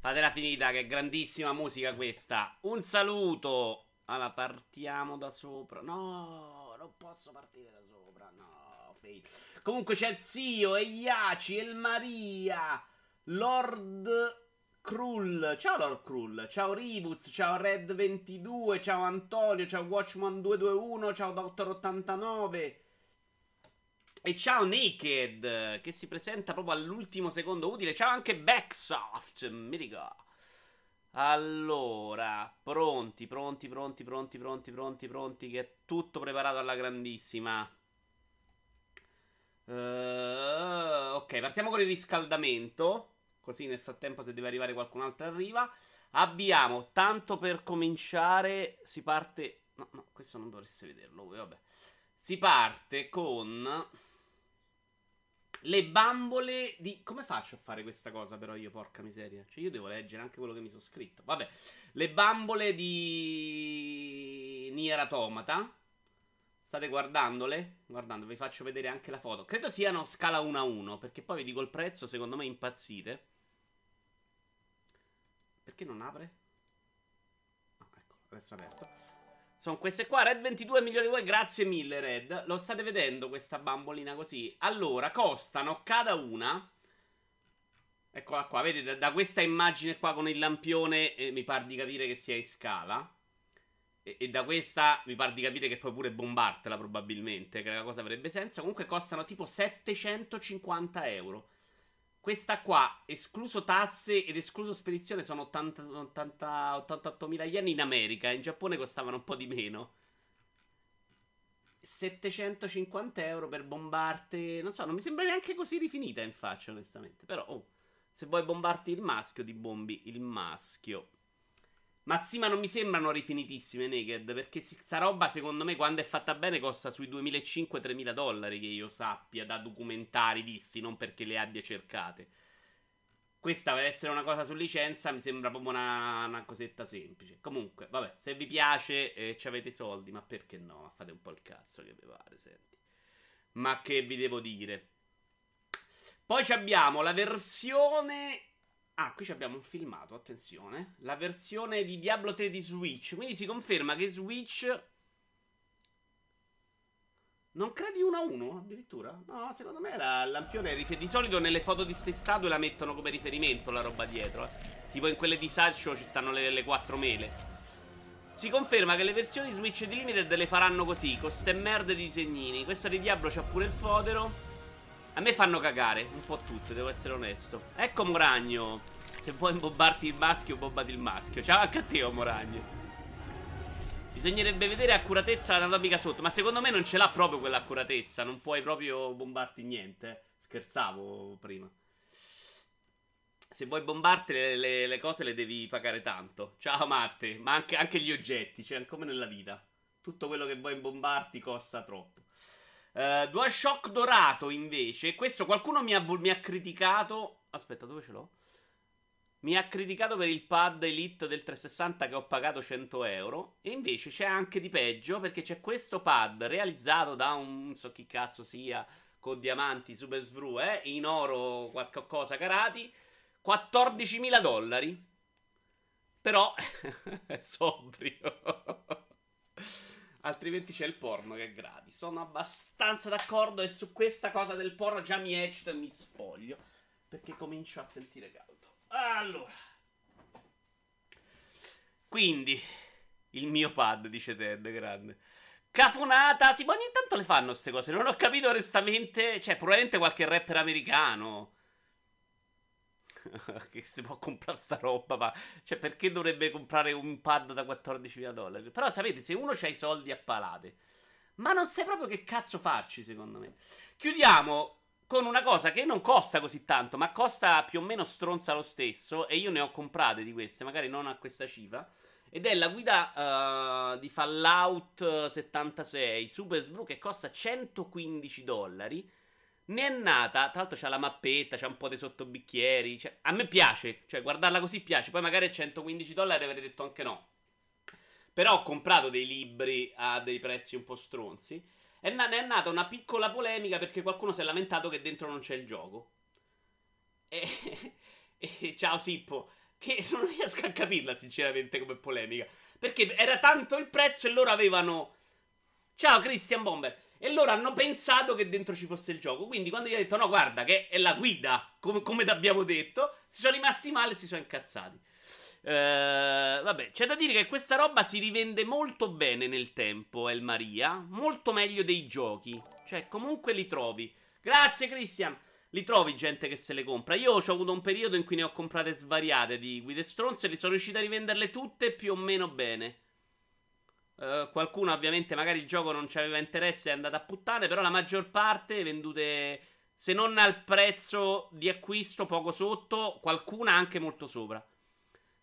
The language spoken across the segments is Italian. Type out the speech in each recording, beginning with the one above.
Fatela finita, che grandissima musica questa. Un saluto. Allora, partiamo da sopra. No, non posso partire da sopra. No, fail. Comunque c'è il zio, e Iaci, e il Maria, Lord Krull. Ciao Lord Krull. Ciao Rivuz. Ciao Red22. Ciao Antonio. Ciao Watchman221. Ciao Doctor 89. E ciao Naked, che si presenta proprio all'ultimo secondo utile. Ciao anche Backsoft, mi ricordo. Allora, pronti, pronti, pronti, pronti, pronti, pronti, pronti, che è tutto preparato alla grandissima. Uh, ok, partiamo con il riscaldamento. Così nel frattempo se deve arrivare qualcun altro arriva. Abbiamo, tanto per cominciare, si parte... No, no, questo non dovreste vederlo vabbè. Si parte con le bambole di. Come faccio a fare questa cosa, però, io, porca miseria? Cioè, io devo leggere anche quello che mi sono scritto. Vabbè, le bambole di. Nier Automata. State guardandole? Guardando, vi faccio vedere anche la foto. Credo siano scala 1 a 1. Perché poi vi dico il prezzo, secondo me impazzite. Perché non apre? Ah, ecco, adesso è aperto. Sono queste qua, Red 22 milioni di voi, grazie mille Red. Lo state vedendo questa bambolina così? Allora, costano cada una... Eccola qua, vedete, da questa immagine qua con il lampione eh, mi pare di capire che sia in scala. E, e, da questa mi pare di capire che puoi pure bombartela probabilmente, che la cosa avrebbe senso. Comunque costano tipo 750 euro. Questa qua, escluso tasse ed escluso spedizione, sono 80, 80, 88 mila yen in America. In Giappone costavano un po' di meno. 750 euro per bombarti. Non so, non mi sembra neanche così rifinita in faccia, onestamente. Però, oh, se vuoi bombarti il maschio, ti bombi il maschio. Ma sì, ma non mi sembrano rifinitissime Naked. Perché sta roba, secondo me, quando è fatta bene, costa sui 2.500-3.000 dollari. Che io sappia da documentari visti, non perché le abbia cercate. Questa per essere una cosa su licenza mi sembra proprio una, una cosetta semplice. Comunque, vabbè, se vi piace e ci avete soldi, ma perché no? Ma fate un po' il cazzo che vi pare, senti. Ma che vi devo dire? Poi abbiamo la versione Ah, qui abbiamo un filmato, attenzione. La versione di Diablo 3 di Switch. Quindi si conferma che Switch... Non credi 1 a 1 addirittura? No, secondo me era lampione. Di solito nelle foto di ste statue la mettono come riferimento la roba dietro. Eh. Tipo in quelle di Salcio ci stanno le, le quattro mele. Si conferma che le versioni Switch di Limited le faranno così, con ste merde di disegnini. Questa di Diablo c'ha pure il fodero. A me fanno cagare, un po' tutte, devo essere onesto. Ecco Moragno. Se vuoi imbobbarti il maschio, bobbati il maschio. Ciao anche a te, oh Moragno. Bisognerebbe vedere accuratezza anatomica sotto. Ma secondo me non ce l'ha proprio quell'accuratezza. Non puoi proprio bombarti niente. Scherzavo prima. Se vuoi bombarti le, le, le, cose le devi pagare tanto. Ciao Matte. Ma anche, anche gli oggetti, cioè come nella vita. Tutto quello che vuoi bombarti costa troppo. Uh, DualShock dorato invece. Questo qualcuno mi ha, mi ha criticato. Aspetta, dove ce l'ho? Mi ha criticato per il pad Elite del 360 che ho pagato 100 euro. E invece c'è anche di peggio perché c'è questo pad realizzato da un non so chi cazzo sia con diamanti super svru, eh, in oro qualcosa carati. 14.000 dollari. Però è sobrio. Altrimenti c'è il porno che è gratis. Sono abbastanza d'accordo e su questa cosa del porno già mi eccito e mi spoglio. Perché comincio a sentire caldo. Allora. Quindi, il mio pad, dice Ted, grande. Cafonata, sì, ma ogni tanto le fanno queste cose. Non ho capito onestamente. Cioè, probabilmente qualche rapper americano. che si può comprare sta roba, ma cioè, perché dovrebbe comprare un pad da 14.000 dollari? Però sapete, se uno ha i soldi a palate, ma non sai proprio che cazzo farci, secondo me. Chiudiamo con una cosa che non costa così tanto, ma costa più o meno stronza lo stesso. E io ne ho comprate di queste, magari non a questa cifra. Ed è la guida uh, di Fallout 76 Super Svru che costa 115 dollari ne è nata, tra l'altro c'ha la mappetta, c'ha un po' dei sottobicchieri. Cioè, a me piace, cioè guardarla così piace. Poi magari a 115 dollari avrei detto anche no. Però ho comprato dei libri a dei prezzi un po' stronzi. E ne è nata una piccola polemica perché qualcuno si è lamentato che dentro non c'è il gioco. E, e ciao Sippo. che non riesco a capirla sinceramente come polemica. Perché era tanto il prezzo e loro avevano... Ciao Christian Bomber. E loro hanno pensato che dentro ci fosse il gioco. Quindi quando gli ho detto no, guarda, che è la guida, come, come ti abbiamo detto, si sono rimasti male e si sono incazzati. Uh, vabbè, c'è da dire che questa roba si rivende molto bene nel tempo, El Maria. Molto meglio dei giochi. Cioè, comunque li trovi. Grazie, Christian. Li trovi gente che se le compra. Io ho avuto un periodo in cui ne ho comprate svariate di guide stronze li sono riuscito a rivenderle tutte più o meno bene. Uh, qualcuno ovviamente magari il gioco non ci aveva interesse e è andato a puttane, però la maggior parte vendute se non al prezzo di acquisto poco sotto, qualcuna anche molto sopra.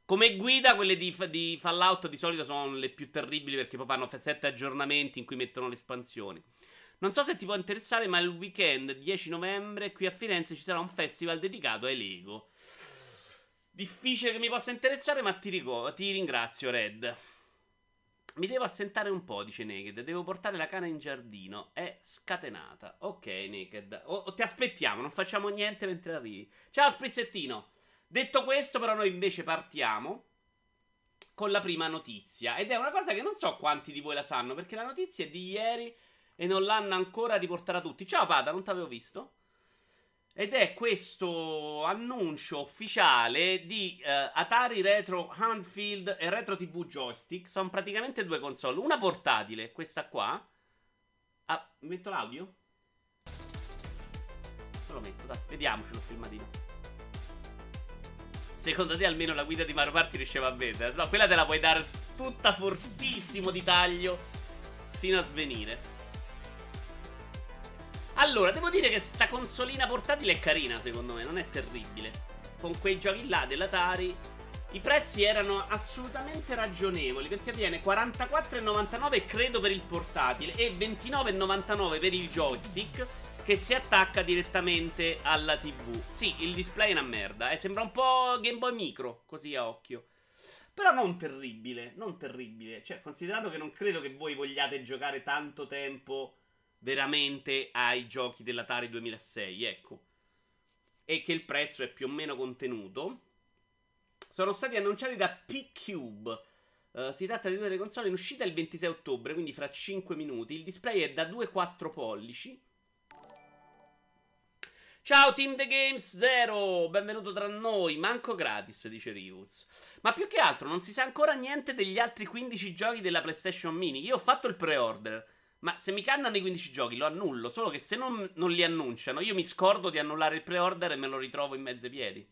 Come guida quelle di, di Fallout di solito sono le più terribili perché poi fanno 7 aggiornamenti in cui mettono le espansioni. Non so se ti può interessare, ma il weekend 10 novembre qui a Firenze ci sarà un festival dedicato ai Lego. Difficile che mi possa interessare, ma ti, ricordo, ti ringrazio, Red. Mi devo assentare un po', dice Naked. Devo portare la cane in giardino. È scatenata. Ok, Naked. O, o ti aspettiamo, non facciamo niente mentre arrivi. Ciao, Sprizzettino. Detto questo, però, noi invece partiamo con la prima notizia. Ed è una cosa che non so quanti di voi la sanno, perché la notizia è di ieri e non l'hanno ancora riportata tutti. Ciao, Pada, non t'avevo visto. Ed è questo annuncio ufficiale di uh, Atari Retro Handfield e Retro TV Joystick. Sono praticamente due console. Una portatile, questa qua. Ah, metto l'audio? Lo metto, dai, vediamocelo filmatino. Secondo te almeno la guida di Mario Party riusciva a vedere? No, quella te la puoi dare tutta fortissimo di taglio fino a svenire. Allora, devo dire che sta consolina portatile è carina, secondo me, non è terribile. Con quei giochi là dell'Atari. I prezzi erano assolutamente ragionevoli perché viene 44,99 credo per il portatile e 29,99 per il joystick che si attacca direttamente alla TV. Sì, il display è una merda, eh, sembra un po' Game Boy Micro, così a occhio. Però non terribile, non terribile. Cioè, considerato che non credo che voi vogliate giocare tanto tempo veramente ai giochi dell'Atari 2006, ecco. E che il prezzo è più o meno contenuto. Sono stati annunciati da P-Cube. Uh, si tratta di una delle console in uscita il 26 ottobre, quindi fra 5 minuti. Il display è da 2,4 pollici. Ciao Team The Games Zero, benvenuto tra noi, manco gratis, dice Rius. Ma più che altro non si sa ancora niente degli altri 15 giochi della PlayStation Mini. Io ho fatto il pre-order. Ma se mi cannano i 15 giochi, lo annullo. Solo che se non, non, li annunciano, io mi scordo di annullare il pre-order e me lo ritrovo in mezzo ai piedi.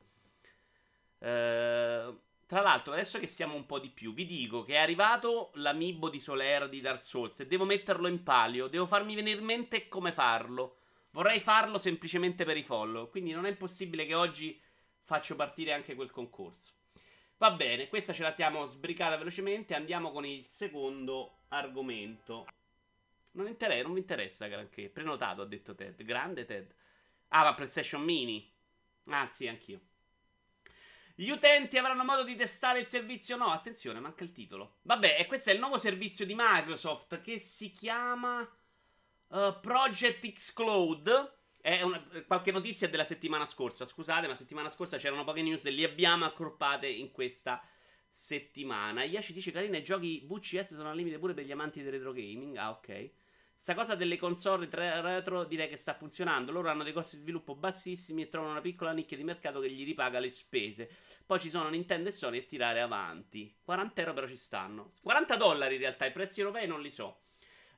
Uh, tra l'altro, adesso che siamo un po' di più, vi dico che è arrivato l'amibo di Soler di Dark Souls e devo metterlo in palio. Devo farmi venire in mente come farlo. Vorrei farlo semplicemente per i follow. Quindi non è possibile che oggi faccio partire anche quel concorso. Va bene, questa ce la siamo sbricata velocemente. Andiamo con il secondo argomento. Non, inter- non mi interessa granché. Prenotato, ha detto Ted. Grande Ted. Ah, ma PlayStation Mini. Ah, sì, anch'io. Gli utenti avranno modo di testare il servizio? No, attenzione, manca il titolo. Vabbè, e questo è il nuovo servizio di Microsoft che si chiama uh, Project X Cloud. È una, qualche notizia della settimana scorsa. Scusate, ma settimana scorsa c'erano poche news e li abbiamo accorpate in questa settimana. Iaci dice: Carina, i giochi VCS sono al limite pure per gli amanti del retro gaming. Ah, ok. Sta cosa delle console retro direi che sta funzionando. Loro hanno dei costi di sviluppo bassissimi e trovano una piccola nicchia di mercato che gli ripaga le spese. Poi ci sono Nintendo e Sony e tirare avanti. 40 euro però ci stanno. 40 dollari in realtà, i prezzi europei non li so.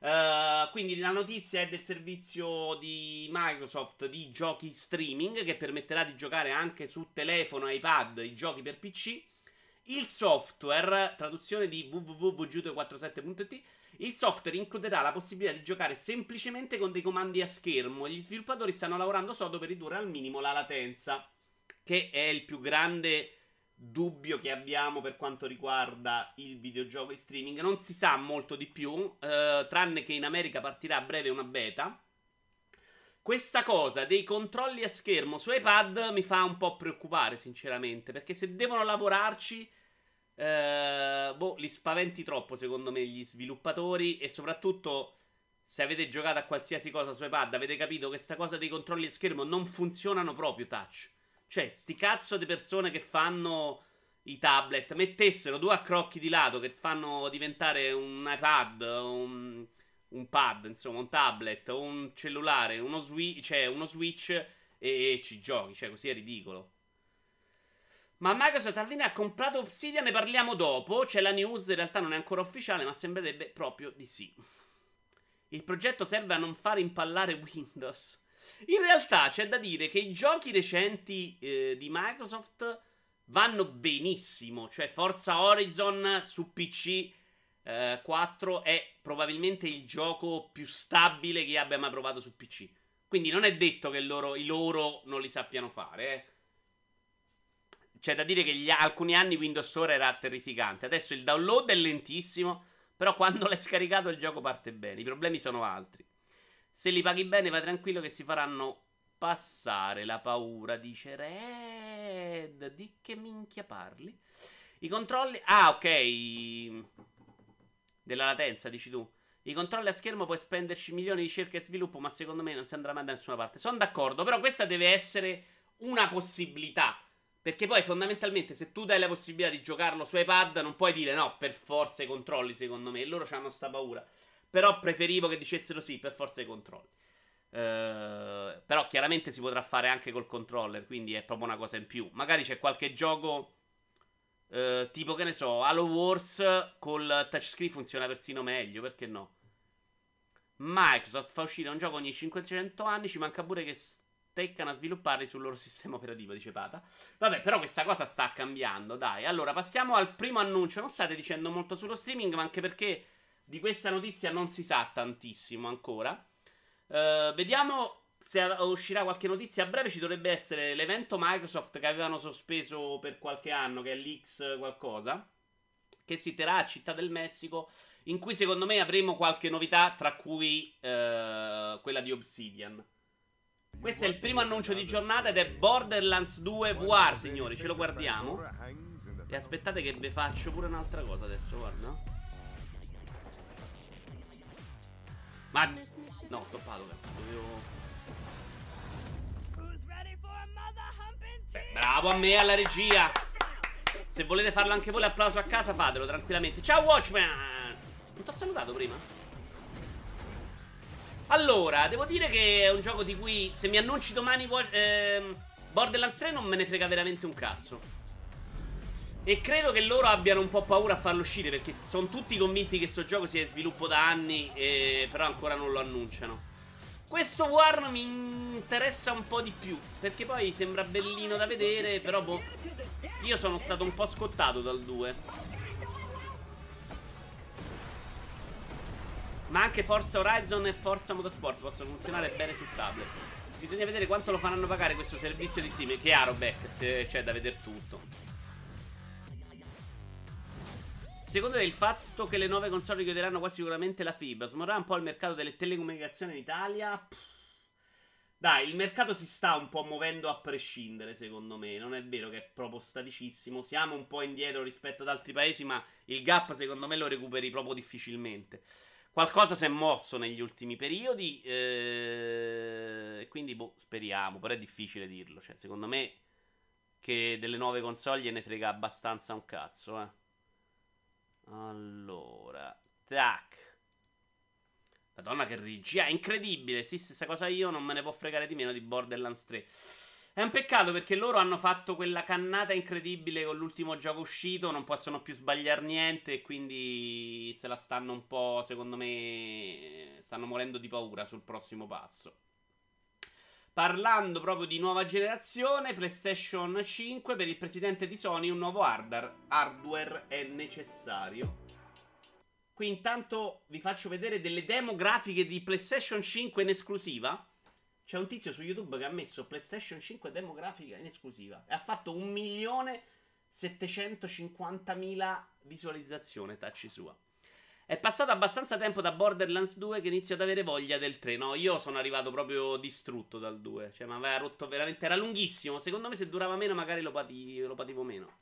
Uh, quindi la notizia è del servizio di Microsoft di giochi streaming che permetterà di giocare anche su telefono e iPad i giochi per PC. Il software, traduzione di www.giuto47.it il software includerà la possibilità di giocare semplicemente con dei comandi a schermo. Gli sviluppatori stanno lavorando sodo per ridurre al minimo la latenza, che è il più grande dubbio che abbiamo per quanto riguarda il videogioco in streaming. Non si sa molto di più, eh, tranne che in America partirà a breve una beta. Questa cosa dei controlli a schermo su iPad mi fa un po' preoccupare, sinceramente, perché se devono lavorarci eh, boh, li spaventi troppo, secondo me, gli sviluppatori. E soprattutto, se avete giocato a qualsiasi cosa su iPad, avete capito che questa cosa dei controlli a schermo non funzionano proprio touch. Cioè, sti cazzo di persone che fanno i tablet, mettessero due accrocchi di lato che fanno diventare un iPad, un, un pad, insomma, un tablet, un cellulare, uno, swi- cioè uno Switch e, e ci giochi, cioè così è ridicolo. Ma Microsoft alla ha comprato Obsidian, ne parliamo dopo. C'è la news, in realtà non è ancora ufficiale, ma sembrerebbe proprio di sì. Il progetto serve a non far impallare Windows. In realtà c'è da dire che i giochi recenti eh, di Microsoft vanno benissimo. Cioè, Forza Horizon su PC eh, 4 è probabilmente il gioco più stabile che abbia mai provato su PC. Quindi non è detto che loro, i loro non li sappiano fare, eh. C'è da dire che gli, alcuni anni Windows Store era terrificante. Adesso il download è lentissimo. Però quando l'hai scaricato il gioco parte bene. I problemi sono altri. Se li paghi bene, vai tranquillo che si faranno passare la paura. Dice Red. Di che minchia parli? I controlli. Ah, ok. Della latenza, dici tu. I controlli a schermo puoi spenderci milioni di ricerca e sviluppo, ma secondo me non si andrà mai da nessuna parte. Sono d'accordo, però questa deve essere una possibilità. Perché poi fondamentalmente se tu dai la possibilità di giocarlo su iPad non puoi dire no, per forza i controlli secondo me. Loro hanno sta paura. Però preferivo che dicessero sì, per forza i controlli. Uh, però chiaramente si potrà fare anche col controller, quindi è proprio una cosa in più. Magari c'è qualche gioco uh, tipo che ne so, Halo Wars col touchscreen funziona persino meglio, perché no? Microsoft fa uscire un gioco ogni 500 anni, ci manca pure che steccano a svilupparli sul loro sistema operativo, dice Pata. Vabbè, però questa cosa sta cambiando, dai. Allora, passiamo al primo annuncio. Non state dicendo molto sullo streaming, ma anche perché di questa notizia non si sa tantissimo ancora. Uh, vediamo se uscirà qualche notizia a breve. Ci dovrebbe essere l'evento Microsoft che avevano sospeso per qualche anno, che è l'X qualcosa, che si terrà a Città del Messico, in cui secondo me avremo qualche novità, tra cui uh, quella di Obsidian. Questo è il primo annuncio di giornata ed è Borderlands 2 VR, signori. Ce lo guardiamo. E aspettate che vi faccio pure un'altra cosa adesso, guarda. Ma... No, toppato, cazzo. Dovevo... Beh, bravo a me, alla regia. Se volete farlo anche voi l'applauso a casa, fatelo tranquillamente. Ciao, Watchman! Non ti ho salutato prima? Allora, devo dire che è un gioco di cui se mi annunci domani ehm, Borderlands 3 non me ne frega veramente un cazzo. E credo che loro abbiano un po' paura a farlo uscire perché sono tutti convinti che questo gioco sia in sviluppo da anni, e... però ancora non lo annunciano. Questo War mi interessa un po' di più perché poi sembra bellino da vedere, però boh, io sono stato un po' scottato dal 2. Ma anche Forza Horizon e Forza Motorsport possono funzionare bene su tablet. Bisogna vedere quanto lo faranno pagare questo servizio di Steam. Chiaro, Beck, se c'è da vedere tutto. Secondo te il fatto che le nuove console chiuderanno quasi sicuramente la fibra smorrà un po' il mercato delle telecomunicazioni in Italia? Dai, il mercato si sta un po' muovendo a prescindere, secondo me. Non è vero che è proprio staticissimo. Siamo un po' indietro rispetto ad altri paesi, ma il gap, secondo me, lo recuperi proprio difficilmente. Qualcosa si è mosso negli ultimi periodi. Eh, quindi, boh, speriamo. Però è difficile dirlo. Cioè, secondo me, che delle nuove console ne frega abbastanza un cazzo. Eh. Allora, tac. Madonna, che regia, è incredibile. Sì, stessa cosa io, non me ne può fregare di meno di Borderlands 3. È un peccato perché loro hanno fatto quella cannata incredibile con l'ultimo gioco uscito, non possono più sbagliare niente e quindi se la stanno un po', secondo me, stanno morendo di paura sul prossimo passo. Parlando proprio di nuova generazione, PlayStation 5 per il presidente di Sony un nuovo hardware è necessario. Qui intanto vi faccio vedere delle demo grafiche di PlayStation 5 in esclusiva. C'è un tizio su YouTube che ha messo PlayStation 5 demografica in esclusiva e ha fatto 1.750.000 visualizzazioni, tacci sua. È passato abbastanza tempo da Borderlands 2 che inizio ad avere voglia del 3. No, io sono arrivato proprio distrutto dal 2. Cioè, mi aveva rotto veramente. Era lunghissimo. Secondo me, se durava meno, magari lo, pati... lo pativo meno.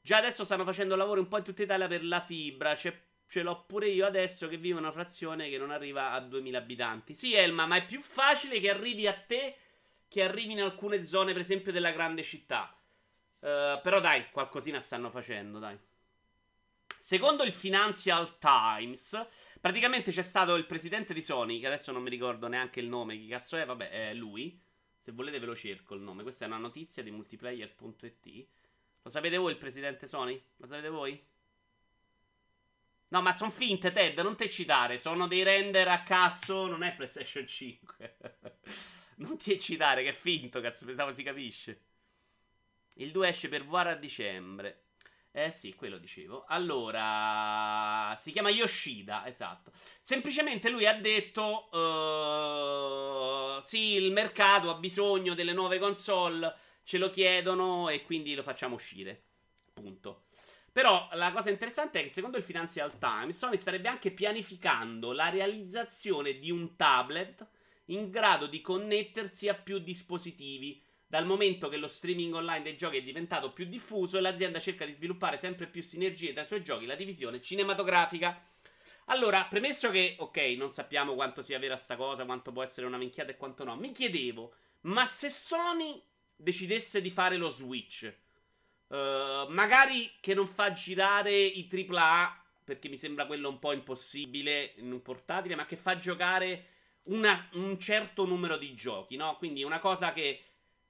Già adesso stanno facendo lavoro un po' in tutta Italia per la fibra. C'è Ce l'ho pure io adesso che vivo in una frazione che non arriva a 2000 abitanti. Sì, Elma, ma è più facile che arrivi a te che arrivi in alcune zone, per esempio, della grande città. Uh, però dai, qualcosina stanno facendo, dai. Secondo il Financial Times, praticamente c'è stato il presidente di Sony, che adesso non mi ricordo neanche il nome, chi cazzo è, vabbè, è lui. Se volete ve lo cerco il nome. Questa è una notizia di multiplayer.it. Lo sapete voi il presidente Sony? Lo sapete voi? No, ma sono finte, Ted, non te citare. Sono dei render a cazzo, non è PlayStation 5. non ti eccitare, che è finto, cazzo, pensavo si capisce. Il 2 esce per VR a dicembre. Eh sì, quello dicevo. Allora, si chiama Yoshida, esatto. Semplicemente lui ha detto, uh, sì, il mercato ha bisogno delle nuove console, ce lo chiedono e quindi lo facciamo uscire. Punto. Però la cosa interessante è che secondo il Financial Times Sony starebbe anche pianificando la realizzazione di un tablet in grado di connettersi a più dispositivi dal momento che lo streaming online dei giochi è diventato più diffuso, l'azienda cerca di sviluppare sempre più sinergie tra i suoi giochi la divisione cinematografica. Allora, premesso che, ok, non sappiamo quanto sia vera sta cosa, quanto può essere una minchiata e quanto no, mi chiedevo, ma se Sony decidesse di fare lo Switch, uh, magari che non fa girare i AAA, perché mi sembra quello un po' impossibile in un portatile, ma che fa giocare una, un certo numero di giochi, no? Quindi una cosa che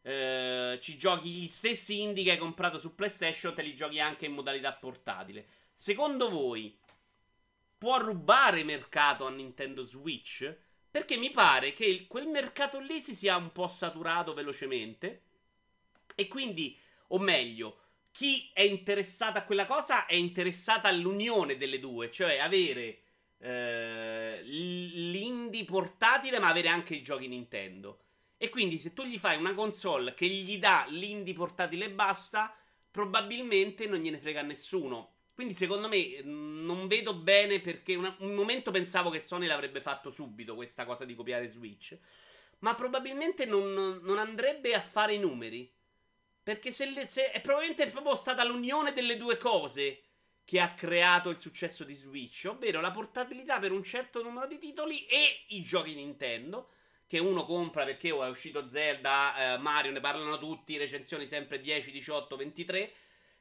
eh, ci giochi gli stessi indie che hai comprato su PlayStation, te li giochi anche in modalità portatile. Secondo voi può rubare mercato a Nintendo Switch? Perché mi pare che il, quel mercato lì si sia un po' saturato velocemente. E quindi, o meglio, chi è interessato a quella cosa è interessata all'unione delle due, cioè avere eh, l'indie portatile ma avere anche i giochi Nintendo. E quindi se tu gli fai una console che gli dà l'indie portatile e basta, probabilmente non gliene frega nessuno. Quindi secondo me non vedo bene perché una, un momento pensavo che Sony l'avrebbe fatto subito questa cosa di copiare Switch. Ma probabilmente non, non andrebbe a fare i numeri. Perché se, le, se è probabilmente stata l'unione delle due cose che ha creato il successo di Switch, ovvero la portabilità per un certo numero di titoli e i giochi Nintendo che uno compra perché oh, è uscito Zelda, eh, Mario, ne parlano tutti, recensioni sempre 10, 18, 23.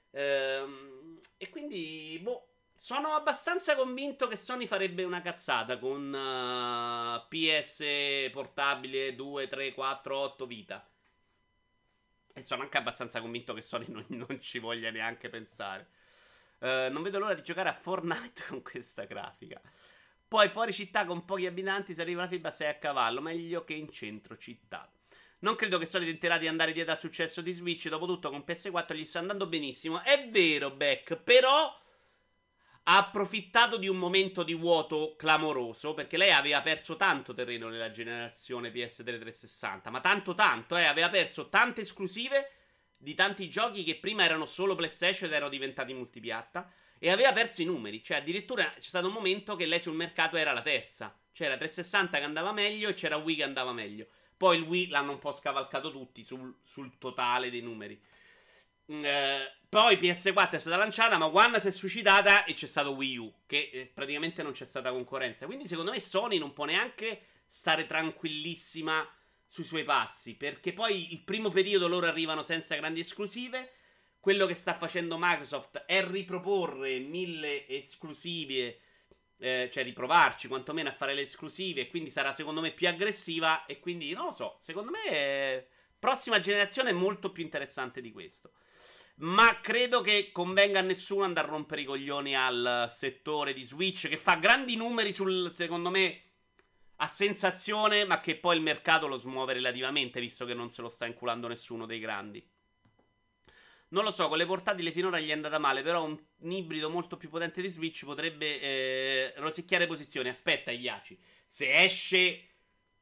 Ehm, e quindi, boh, sono abbastanza convinto che Sony farebbe una cazzata con uh, eh, PS portabile 2, 3, 4, 8 vita. E sono anche abbastanza convinto che Sony non, non ci voglia neanche pensare. Uh, non vedo l'ora di giocare a Fortnite con questa grafica. Poi fuori città con pochi abitanti si arriva la fibra 6 a cavallo, meglio che in centro città. Non credo che Sony tenterà di andare dietro al successo di Switch, dopotutto con PS4 gli sta andando benissimo. È vero, Beck, però ha approfittato di un momento di vuoto clamoroso, perché lei aveva perso tanto terreno nella generazione PS3 360, ma tanto tanto, eh, aveva perso tante esclusive di tanti giochi che prima erano solo PlayStation ed erano diventati multipiatta. E aveva perso i numeri. Cioè, addirittura c'è stato un momento che lei sul mercato era la terza. C'era 360 che andava meglio e c'era Wii che andava meglio. Poi il Wii l'hanno un po' scavalcato tutti sul, sul totale dei numeri. Mm, eh, poi PS4 è stata lanciata, ma One si è suicidata e c'è stato Wii U, che eh, praticamente non c'è stata concorrenza. Quindi secondo me Sony non può neanche stare tranquillissima sui suoi passi, perché poi il primo periodo loro arrivano senza grandi esclusive quello che sta facendo Microsoft è riproporre mille esclusive, eh, cioè riprovarci quantomeno a fare le esclusive, e quindi sarà secondo me più aggressiva. E quindi non lo so, secondo me è... prossima generazione è molto più interessante di questo. Ma credo che convenga a nessuno andare a rompere i coglioni al settore di Switch, che fa grandi numeri sul, secondo me, a sensazione, ma che poi il mercato lo smuove relativamente, visto che non se lo sta inculando nessuno dei grandi. Non lo so, con le portatili finora gli è andata male, però un, un ibrido molto più potente di Switch potrebbe eh, rosicchiare posizioni. Aspetta, Iaci, se esce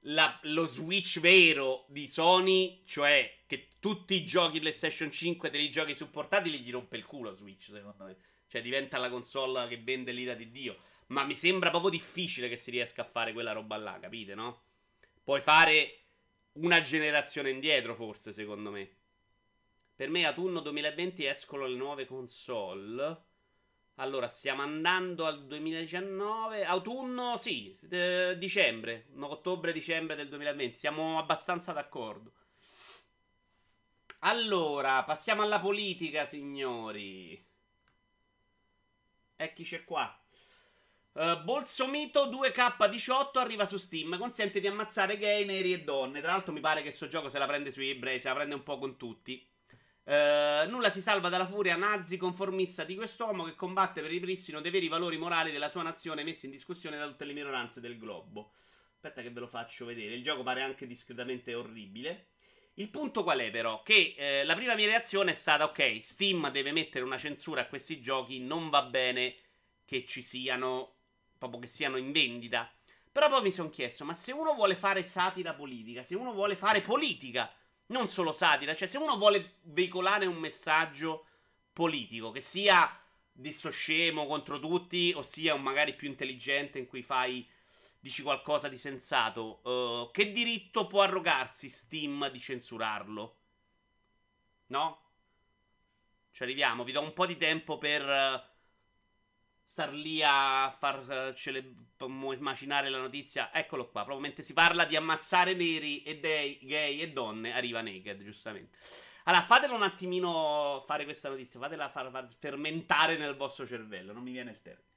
la, lo Switch vero di Sony, cioè che tutti i giochi PlayStation 5 te li giochi su portatili, gli rompe il culo Switch, secondo me. Cioè diventa la console che vende l'ira di Dio. Ma mi sembra proprio difficile che si riesca a fare quella roba là, capite, no? Puoi fare una generazione indietro, forse, secondo me. Per me autunno 2020 escono le nuove console. Allora, stiamo andando al 2019. Autunno, sì, eh, dicembre, ottobre-dicembre del 2020. Siamo abbastanza d'accordo. Allora, passiamo alla politica, signori. E chi c'è qua? Uh, Bolsomito 2K18 arriva su Steam. Consente di ammazzare gay, neri e donne. Tra l'altro, mi pare che questo gioco se la prende sui ebrei, se la prende un po' con tutti. Uh, nulla si salva dalla furia nazi conformista di quest'uomo che combatte per il ripristino dei veri valori morali della sua nazione messi in discussione da tutte le minoranze del globo. Aspetta che ve lo faccio vedere. Il gioco pare anche discretamente orribile. Il punto qual è però? Che eh, la prima mia reazione è stata ok, Steam deve mettere una censura a questi giochi, non va bene che ci siano, proprio che siano in vendita. Però poi mi sono chiesto, ma se uno vuole fare satira politica, se uno vuole fare politica, non solo satira, cioè se uno vuole veicolare un messaggio politico, che sia di sto scemo contro tutti, o sia un magari più intelligente in cui fai dici qualcosa di sensato, uh, che diritto può arrogarsi Steam di censurarlo? No? Ci arriviamo, vi do un po' di tempo per uh, star lì a farcele uh, immaginare la notizia. Eccolo qua, proprio mentre si parla di ammazzare neri e dei, gay e donne, arriva Naked, giustamente. Allora, fatelo un attimino fare questa notizia, fatela far, far fermentare nel vostro cervello, non mi viene il termine.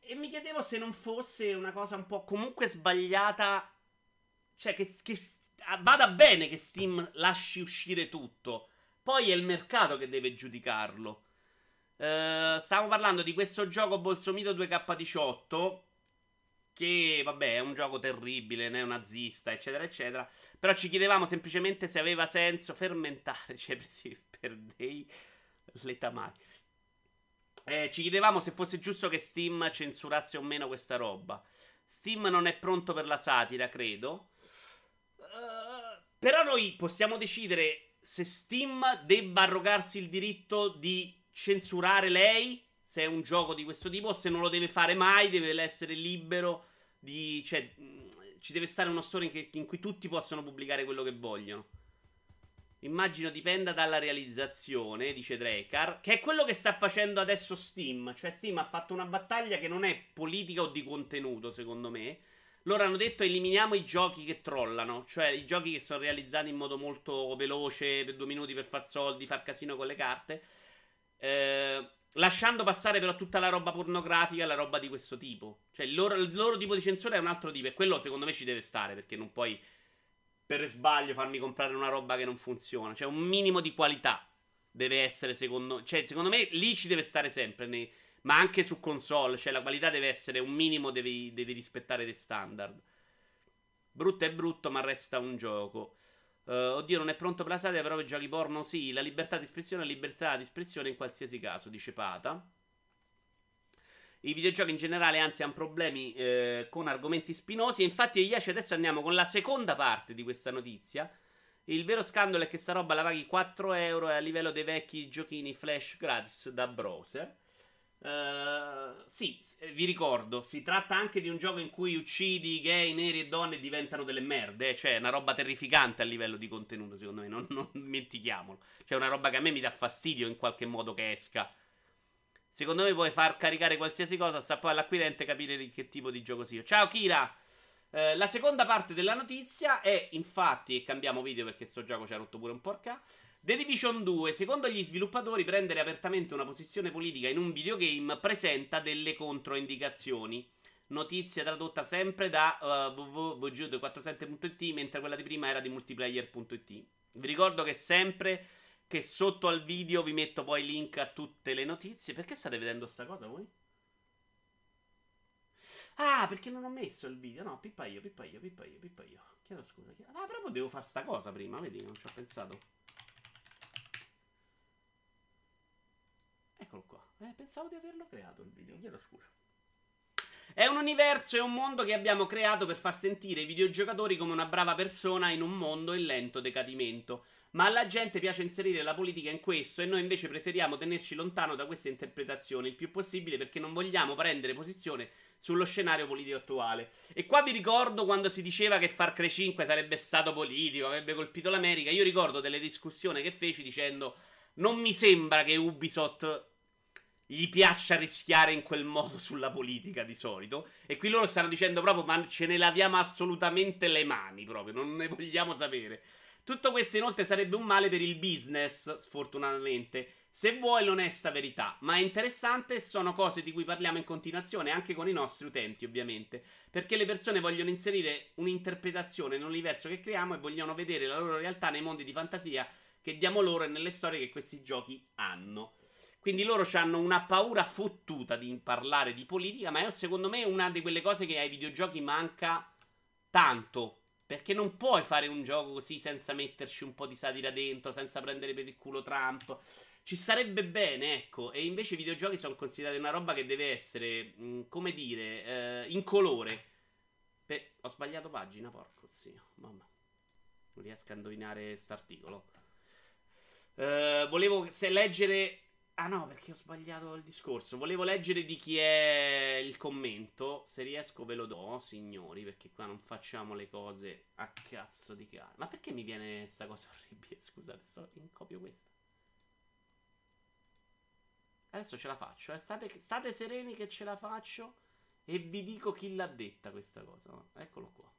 E mi chiedevo se non fosse una cosa un po' comunque sbagliata. Cioè, che, che vada bene che Steam lasci uscire tutto. Poi è il mercato che deve giudicarlo. Uh, stiamo parlando di questo gioco Bolsomito 2K18. Che vabbè, è un gioco terribile, neonazista, eccetera, eccetera. Però ci chiedevamo semplicemente se aveva senso fermentare, cioè, per dei letamari. Eh, ci chiedevamo se fosse giusto che Steam censurasse o meno questa roba. Steam non è pronto per la satira, credo. Uh, però noi possiamo decidere se Steam debba arrogarsi il diritto di censurare lei, se è un gioco di questo tipo, se non lo deve fare mai, deve essere libero di... cioè, ci deve stare uno store in, in cui tutti possono pubblicare quello che vogliono. Immagino dipenda dalla realizzazione, dice Drekar, che è quello che sta facendo adesso Steam. Cioè Steam ha fatto una battaglia che non è politica o di contenuto, secondo me. Loro hanno detto eliminiamo i giochi che trollano, cioè i giochi che sono realizzati in modo molto veloce, per due minuti per far soldi, far casino con le carte. Eh, lasciando passare però tutta la roba pornografica, la roba di questo tipo. Cioè il loro, il loro tipo di censura è un altro tipo e quello secondo me ci deve stare perché non puoi per sbaglio farmi comprare una roba che non funziona. Cioè, un minimo di qualità deve essere, secondo Cioè, secondo me lì ci deve stare sempre. Nei... Ma anche su console. Cioè, la qualità deve essere un minimo, devi, devi rispettare dei standard. Brutto è brutto, ma resta un gioco. Uh, oddio, non è pronto per la satira, però per giochi porno sì. La libertà di espressione è libertà di espressione in qualsiasi caso, dice Pata. I videogiochi in generale, anzi, hanno problemi eh, con argomenti spinosi. E infatti, Iaci, adesso andiamo con la seconda parte di questa notizia. Il vero scandalo è che sta roba la paghi 4 euro a livello dei vecchi giochini flash gratis da browser. Uh, sì, vi ricordo, si tratta anche di un gioco in cui uccidi gay, neri e donne e diventano delle merde. Eh? Cioè, è una roba terrificante a livello di contenuto, secondo me. Non, non dimentichiamolo. Cioè, una roba che a me mi dà fastidio in qualche modo che esca Secondo me puoi far caricare qualsiasi cosa, sta poi all'acquirente capire di che tipo di gioco sia. Ciao Kira! Eh, la seconda parte della notizia è, infatti, e cambiamo video perché sto gioco ci ha rotto pure un porca. The Division 2, secondo gli sviluppatori, prendere apertamente una posizione politica in un videogame presenta delle controindicazioni. Notizia tradotta sempre da uh, www.vg247.it, mentre quella di prima era di multiplayer.it. Vi ricordo che sempre che sotto al video vi metto poi link a tutte le notizie. Perché state vedendo sta cosa voi? Ah, perché non ho messo il video. No, pippa io, pippa io, pippa io, pippa io. Chiedo scusa. Chiedo... Ah, proprio devo fare sta cosa prima, vedi? Non ci ho pensato. Eccolo qua. Eh, pensavo di averlo creato il video. Chiedo scusa. È un universo e un mondo che abbiamo creato per far sentire i videogiocatori come una brava persona in un mondo in lento decadimento. Ma alla gente piace inserire la politica in questo e noi invece preferiamo tenerci lontano da queste interpretazioni il più possibile perché non vogliamo prendere posizione sullo scenario politico attuale. E qua vi ricordo quando si diceva che Far Cry 5 sarebbe stato politico, avrebbe colpito l'America. Io ricordo delle discussioni che feci dicendo non mi sembra che Ubisoft gli piaccia rischiare in quel modo sulla politica di solito. E qui loro stanno dicendo proprio ma ce ne laviamo assolutamente le mani proprio, non ne vogliamo sapere. Tutto questo inoltre sarebbe un male per il business, sfortunatamente. Se vuoi l'onesta verità, ma è interessante, sono cose di cui parliamo in continuazione anche con i nostri utenti, ovviamente, perché le persone vogliono inserire un'interpretazione nell'universo che creiamo e vogliono vedere la loro realtà nei mondi di fantasia che diamo loro e nelle storie che questi giochi hanno. Quindi loro hanno una paura fottuta di parlare di politica, ma è secondo me una di quelle cose che ai videogiochi manca tanto. Perché non puoi fare un gioco così senza metterci un po' di satira dentro, senza prendere per il culo Trump. Ci sarebbe bene, ecco. E invece i videogiochi sono considerati una roba che deve essere, come dire, eh, in colore. Pe- ho sbagliato pagina, porco zio. Mamma. Non riesco a indovinare quest'articolo. Uh, volevo se leggere. Ah no, perché ho sbagliato il discorso. Volevo leggere di chi è il commento. Se riesco ve lo do, signori, perché qua non facciamo le cose a cazzo di cazzo. Ma perché mi viene questa cosa orribile? Scusate, sto in copio questo. Adesso ce la faccio. Eh. State, state, sereni che ce la faccio. E vi dico chi l'ha detta questa cosa. Eccolo qua.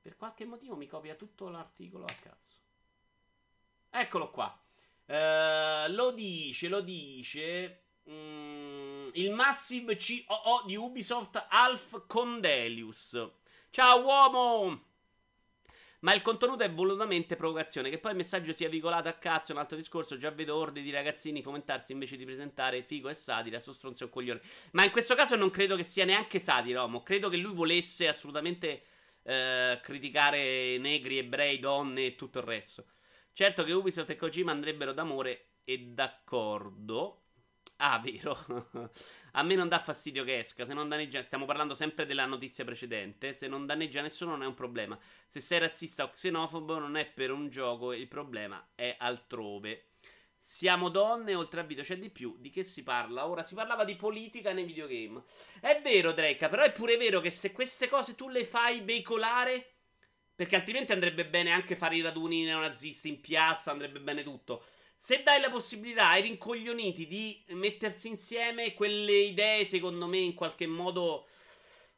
Per qualche motivo mi copia tutto l'articolo a cazzo. Eccolo qua. Uh, lo dice, lo dice. Mm, il Massive COO di Ubisoft Alf Condelius. Ciao uomo! Ma il contenuto è volutamente provocazione. Che poi il messaggio sia vicolato a cazzo è un altro discorso. Già vedo orde di ragazzini fomentarsi invece di presentare figo e satira. Sto stronzo è un coglione. Ma in questo caso non credo che sia neanche satira, uomo. Credo che lui volesse assolutamente eh, criticare negri, ebrei, donne e tutto il resto. Certo che Ubisoft e Kojima andrebbero d'amore e d'accordo. Ah, vero. A me non dà fastidio che esca. Se non danneggia. Stiamo parlando sempre della notizia precedente. Se non danneggia nessuno, non è un problema. Se sei razzista o xenofobo, non è per un gioco. Il problema è altrove. Siamo donne, oltre al video c'è di più. Di che si parla? Ora si parlava di politica nei videogame. È vero, Drake, però è pure vero che se queste cose tu le fai veicolare. Perché altrimenti andrebbe bene anche fare i raduni neonazisti in piazza, andrebbe bene tutto. Se dai la possibilità ai rincoglioniti di mettersi insieme, quelle idee, secondo me, in qualche modo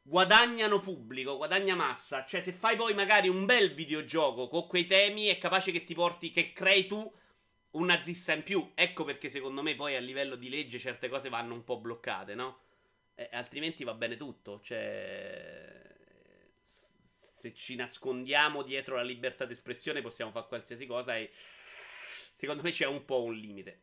guadagnano pubblico, guadagna massa. Cioè, se fai poi magari un bel videogioco con quei temi, è capace che ti porti, che crei tu un nazista in più. Ecco perché secondo me poi a livello di legge certe cose vanno un po' bloccate, no? Eh, altrimenti va bene tutto. Cioè, se ci nascondiamo dietro la libertà d'espressione possiamo fare qualsiasi cosa e secondo me c'è un po' un limite.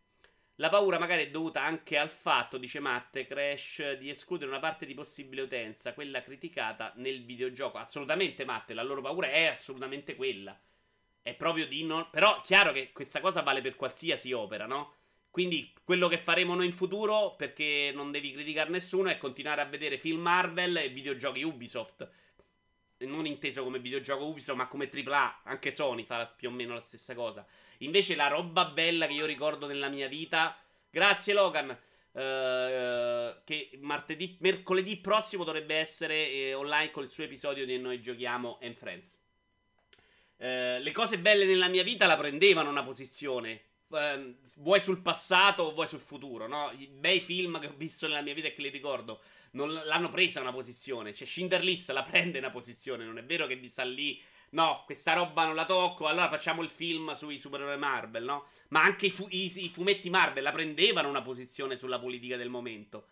La paura magari è dovuta anche al fatto, dice Matte, Crash, di escludere una parte di possibile utenza, quella criticata nel videogioco. Assolutamente, Matte, la loro paura è assolutamente quella. È proprio di non... Però, chiaro che questa cosa vale per qualsiasi opera, no? Quindi quello che faremo noi in futuro, perché non devi criticare nessuno, è continuare a vedere film Marvel e videogiochi Ubisoft. Non inteso come videogioco Ubisoft, ma come AAA. Anche Sony fa più o meno la stessa cosa. Invece la roba bella che io ricordo nella mia vita. Grazie Logan. Uh, che martedì, mercoledì prossimo dovrebbe essere eh, online il suo episodio di Noi giochiamo and Friends. Uh, le cose belle nella mia vita la prendevano una posizione. Uh, vuoi sul passato o vuoi sul futuro, no? I bei film che ho visto nella mia vita e che li ricordo non l'hanno presa una posizione. Cioè, Schindler List la prende una posizione. Non è vero che sta lì no, questa roba non la tocco, allora facciamo il film sui supereroi Marvel, no? Ma anche i, fu- i, i, fumetti Marvel la prendevano una posizione sulla politica del momento.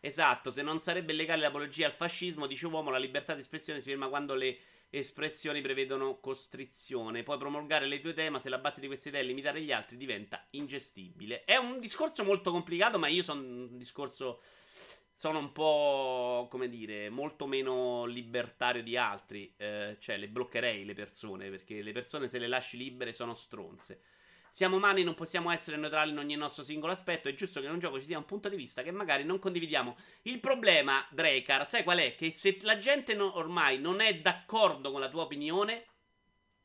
Esatto, se non sarebbe legale l'apologia al fascismo, dice uomo, la libertà di espressione si ferma quando le espressioni prevedono costrizione. Puoi promulgare le tue idee, ma se la base di queste idee è limitare gli altri, diventa ingestibile. È un discorso molto complicato, ma io sono un discorso sono un po', come dire, molto meno libertario di altri. Eh, cioè, le bloccherei le persone, perché le persone se le lasci libere sono stronze. Siamo umani, non possiamo essere neutrali in ogni nostro singolo aspetto. È giusto che in un gioco ci sia un punto di vista che magari non condividiamo. Il problema, Drekar, sai qual è? Che se la gente no, ormai non è d'accordo con la tua opinione,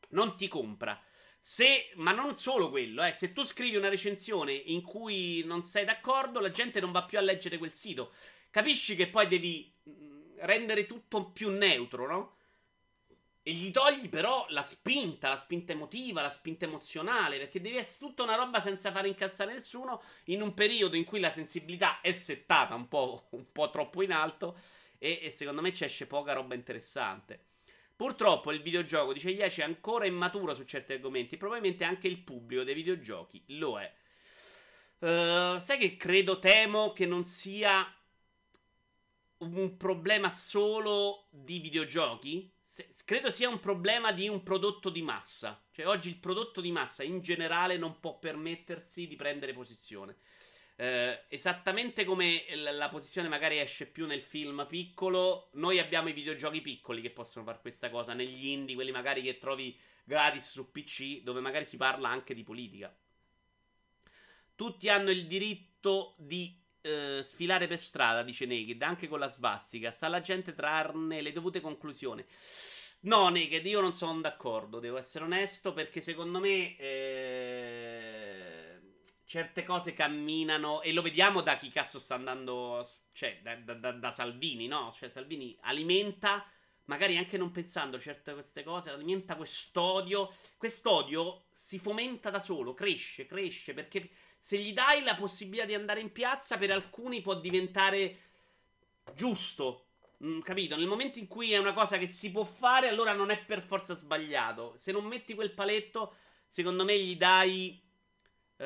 non ti compra. Se, ma non solo quello, eh, se tu scrivi una recensione in cui non sei d'accordo, la gente non va più a leggere quel sito. Capisci che poi devi mm, rendere tutto più neutro, no? E gli togli però la spinta, la spinta emotiva, la spinta emozionale, perché devi essere tutta una roba senza fare incazzare nessuno in un periodo in cui la sensibilità è settata un po', un po troppo in alto e, e secondo me ci esce poca roba interessante. Purtroppo il videogioco, dice Iaci, è ancora immaturo su certi argomenti. Probabilmente anche il pubblico dei videogiochi lo è. Uh, sai che credo, temo che non sia un problema solo di videogiochi? Se, credo sia un problema di un prodotto di massa. Cioè, oggi il prodotto di massa in generale non può permettersi di prendere posizione. Eh, esattamente come la, la, posizione magari esce più nel film piccolo, noi abbiamo i videogiochi piccoli che possono fare questa cosa, negli indie, quelli magari che trovi gratis su PC, dove magari si parla anche di politica. Tutti hanno il diritto di eh, sfilare per strada, dice Naked, anche con la svastica. Sta la gente trarne le dovute conclusioni. No, Naked, io non sono d'accordo, devo essere onesto, perché secondo me... Eh certe cose camminano e lo vediamo da chi cazzo sta andando, cioè da, da, da Salvini, no? Cioè Salvini alimenta, magari anche non pensando certe queste cose, alimenta quest'odio. Quest'odio si fomenta da solo, cresce, cresce, perché se gli dai la possibilità di andare in piazza, per alcuni può diventare giusto. Mm, capito? Nel momento in cui è una cosa che si può fare, allora non è per forza sbagliato. Se non metti quel paletto, secondo me gli dai Uh,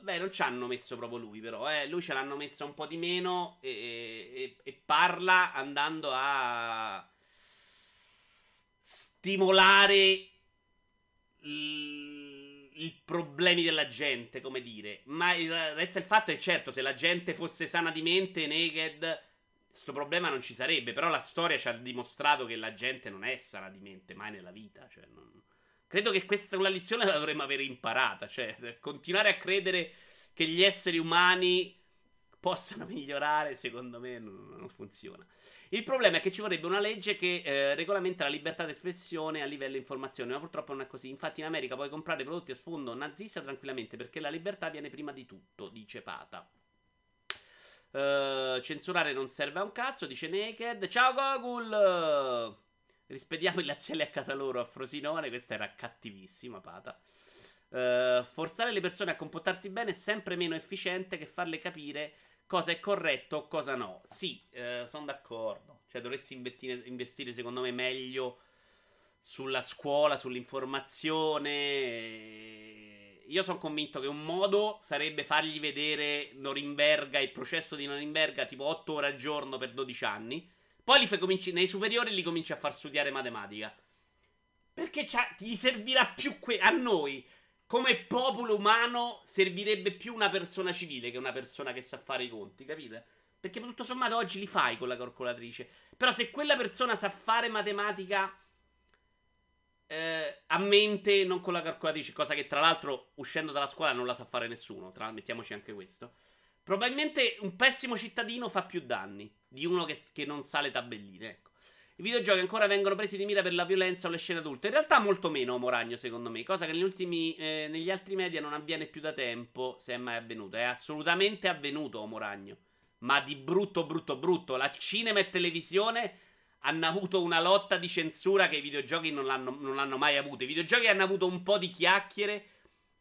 beh, non ci hanno messo proprio lui, però. Eh. Lui ce l'hanno messa un po' di meno e, e, e parla andando a stimolare i problemi della gente, come dire. Ma il, resta il fatto è certo, se la gente fosse sana di mente, naked, questo problema non ci sarebbe. Però la storia ci ha dimostrato che la gente non è sana di mente mai nella vita. Cioè, non, Credo che questa una lezione la dovremmo avere imparata. Cioè, continuare a credere che gli esseri umani possano migliorare, secondo me, non, non funziona. Il problema è che ci vorrebbe una legge che eh, regolamenta la libertà d'espressione a livello informazione, ma purtroppo non è così. Infatti, in America puoi comprare prodotti a sfondo nazista tranquillamente perché la libertà viene prima di tutto, dice Pata. Uh, censurare non serve a un cazzo, dice Naked. Ciao Gogul! Rispediamo i laziali a casa loro a Frosinone. Questa era cattivissima, pata. Uh, forzare le persone a comportarsi bene è sempre meno efficiente che farle capire cosa è corretto cosa no. Sì, uh, sono d'accordo. Cioè, dovresti investire, investire, secondo me, meglio sulla scuola, sull'informazione. Io sono convinto che un modo sarebbe fargli vedere Norimberga, il processo di Norimberga, tipo 8 ore al giorno per 12 anni poi li fai cominci, nei superiori li cominci a far studiare matematica. Perché ti servirà più que- a noi. Come popolo umano servirebbe più una persona civile che una persona che sa fare i conti, capite? Perché tutto sommato oggi li fai con la calcolatrice. Però se quella persona sa fare matematica eh, a mente, non con la calcolatrice, cosa che tra l'altro uscendo dalla scuola non la sa fare nessuno, tra, mettiamoci anche questo. Probabilmente un pessimo cittadino fa più danni di uno che, che non sa le tabelline. Ecco. I videogiochi ancora vengono presi di mira per la violenza o le scene adulte. In realtà molto meno Moragno, secondo me. Cosa che negli ultimi, eh, negli altri media non avviene più da tempo, se è mai avvenuto. È assolutamente avvenuto Moragno. Ma di brutto, brutto, brutto. La cinema e televisione hanno avuto una lotta di censura che i videogiochi non l'hanno, non l'hanno mai avuto. I videogiochi hanno avuto un po' di chiacchiere,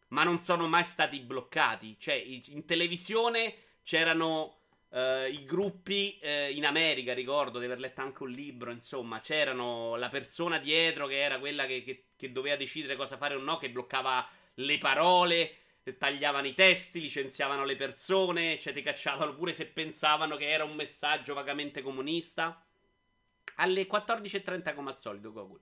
ma non sono mai stati bloccati. Cioè, in televisione c'erano Uh, I gruppi uh, in America, ricordo di aver letto anche un libro, insomma, c'erano la persona dietro che era quella che, che, che doveva decidere cosa fare o no, che bloccava le parole, tagliavano i testi, licenziavano le persone, cioè ti cacciavano pure se pensavano che era un messaggio vagamente comunista. Alle 14.30 come al solito, Google.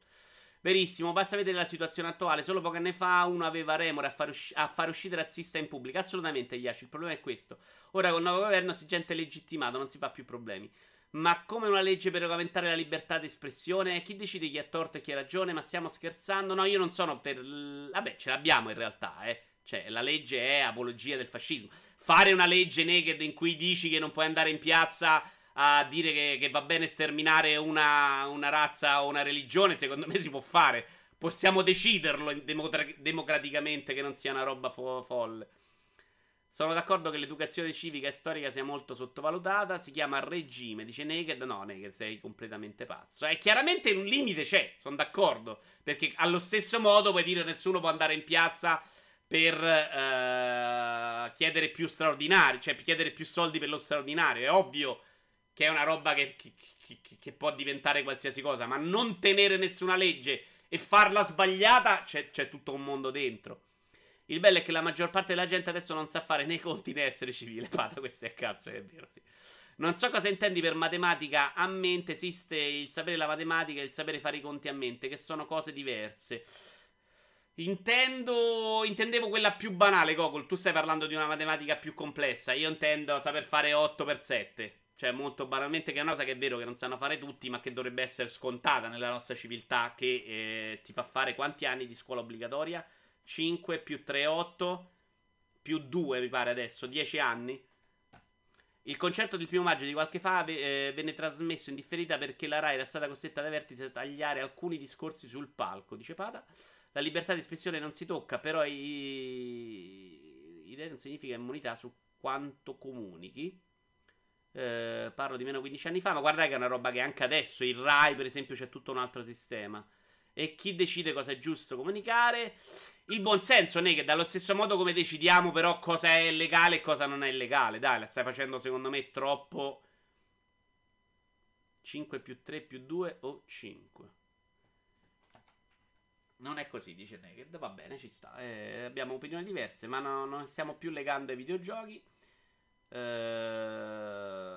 Verissimo, basta vedere la situazione attuale. Solo pochi anni fa uno aveva remore a far, usci- a far uscire razzista in pubblico. Assolutamente, Yashi. Il problema è questo. Ora col nuovo governo si gente legittimato, non si fa più problemi. Ma come una legge per regolamentare la libertà d'espressione? Chi decide chi ha torto e chi ha ragione? Ma stiamo scherzando? No, io non sono per. L... Vabbè, ce l'abbiamo in realtà, eh. Cioè, la legge è apologia del fascismo. Fare una legge naked in cui dici che non puoi andare in piazza a dire che, che va bene sterminare una, una, razza o una religione, secondo me si può fare. Possiamo deciderlo demotra- democraticamente che non sia una roba fo- folle. Sono d'accordo che l'educazione civica e storica sia molto sottovalutata. Si chiama regime. Dice Naked. No, Naked, sei completamente pazzo. E eh, chiaramente un limite c'è. Sono d'accordo. Perché allo stesso modo puoi dire nessuno può andare in piazza per uh, chiedere più straordinari. Cioè chiedere più soldi per lo straordinario. È ovvio che è una roba che, che, che, che, può diventare qualsiasi cosa, ma non tenere nessuna legge e farla sbagliata, c'è, c'è tutto un mondo dentro. Il bello è che la maggior parte della gente adesso non sa fare né conti né essere civile. Pata, questo è cazzo, è vero, sì. Non so cosa intendi per matematica a mente. Esiste il sapere la matematica e il sapere fare i conti a mente, che sono cose diverse. Intendo. Intendevo quella più banale, Gogol. Tu stai parlando di una matematica più complessa. Io intendo saper fare 8 per 7. Cioè, molto banalmente, che è una cosa che è vero che non sanno fare tutti, ma che dovrebbe essere scontata nella nostra civiltà. Che eh, ti fa fare quanti anni di scuola obbligatoria? 5 più 3, 8 più 2, mi pare adesso, 10 anni. Il concerto del primo maggio di qualche fa eh, venne trasmesso in differita perché la RAI era stata costretta da vertice a tagliare alcuni discorsi sul palco, dice Pata. La libertà di espressione non si tocca, però i... idea non significa immunità su quanto comunichi. Eh, parlo di meno 15 anni fa, ma guardate che è una roba che anche adesso il RAI, per esempio, c'è tutto un altro sistema. E chi decide cosa è giusto comunicare? il buon senso, che dallo stesso modo come decidiamo però cosa è legale e cosa non è legale. Dai, la stai facendo secondo me troppo... 5 più 3 più 2 o 5. Non è così, dice Naked. Va bene, ci sta. Eh, abbiamo opinioni diverse, ma no, non stiamo più legando ai videogiochi. Eh,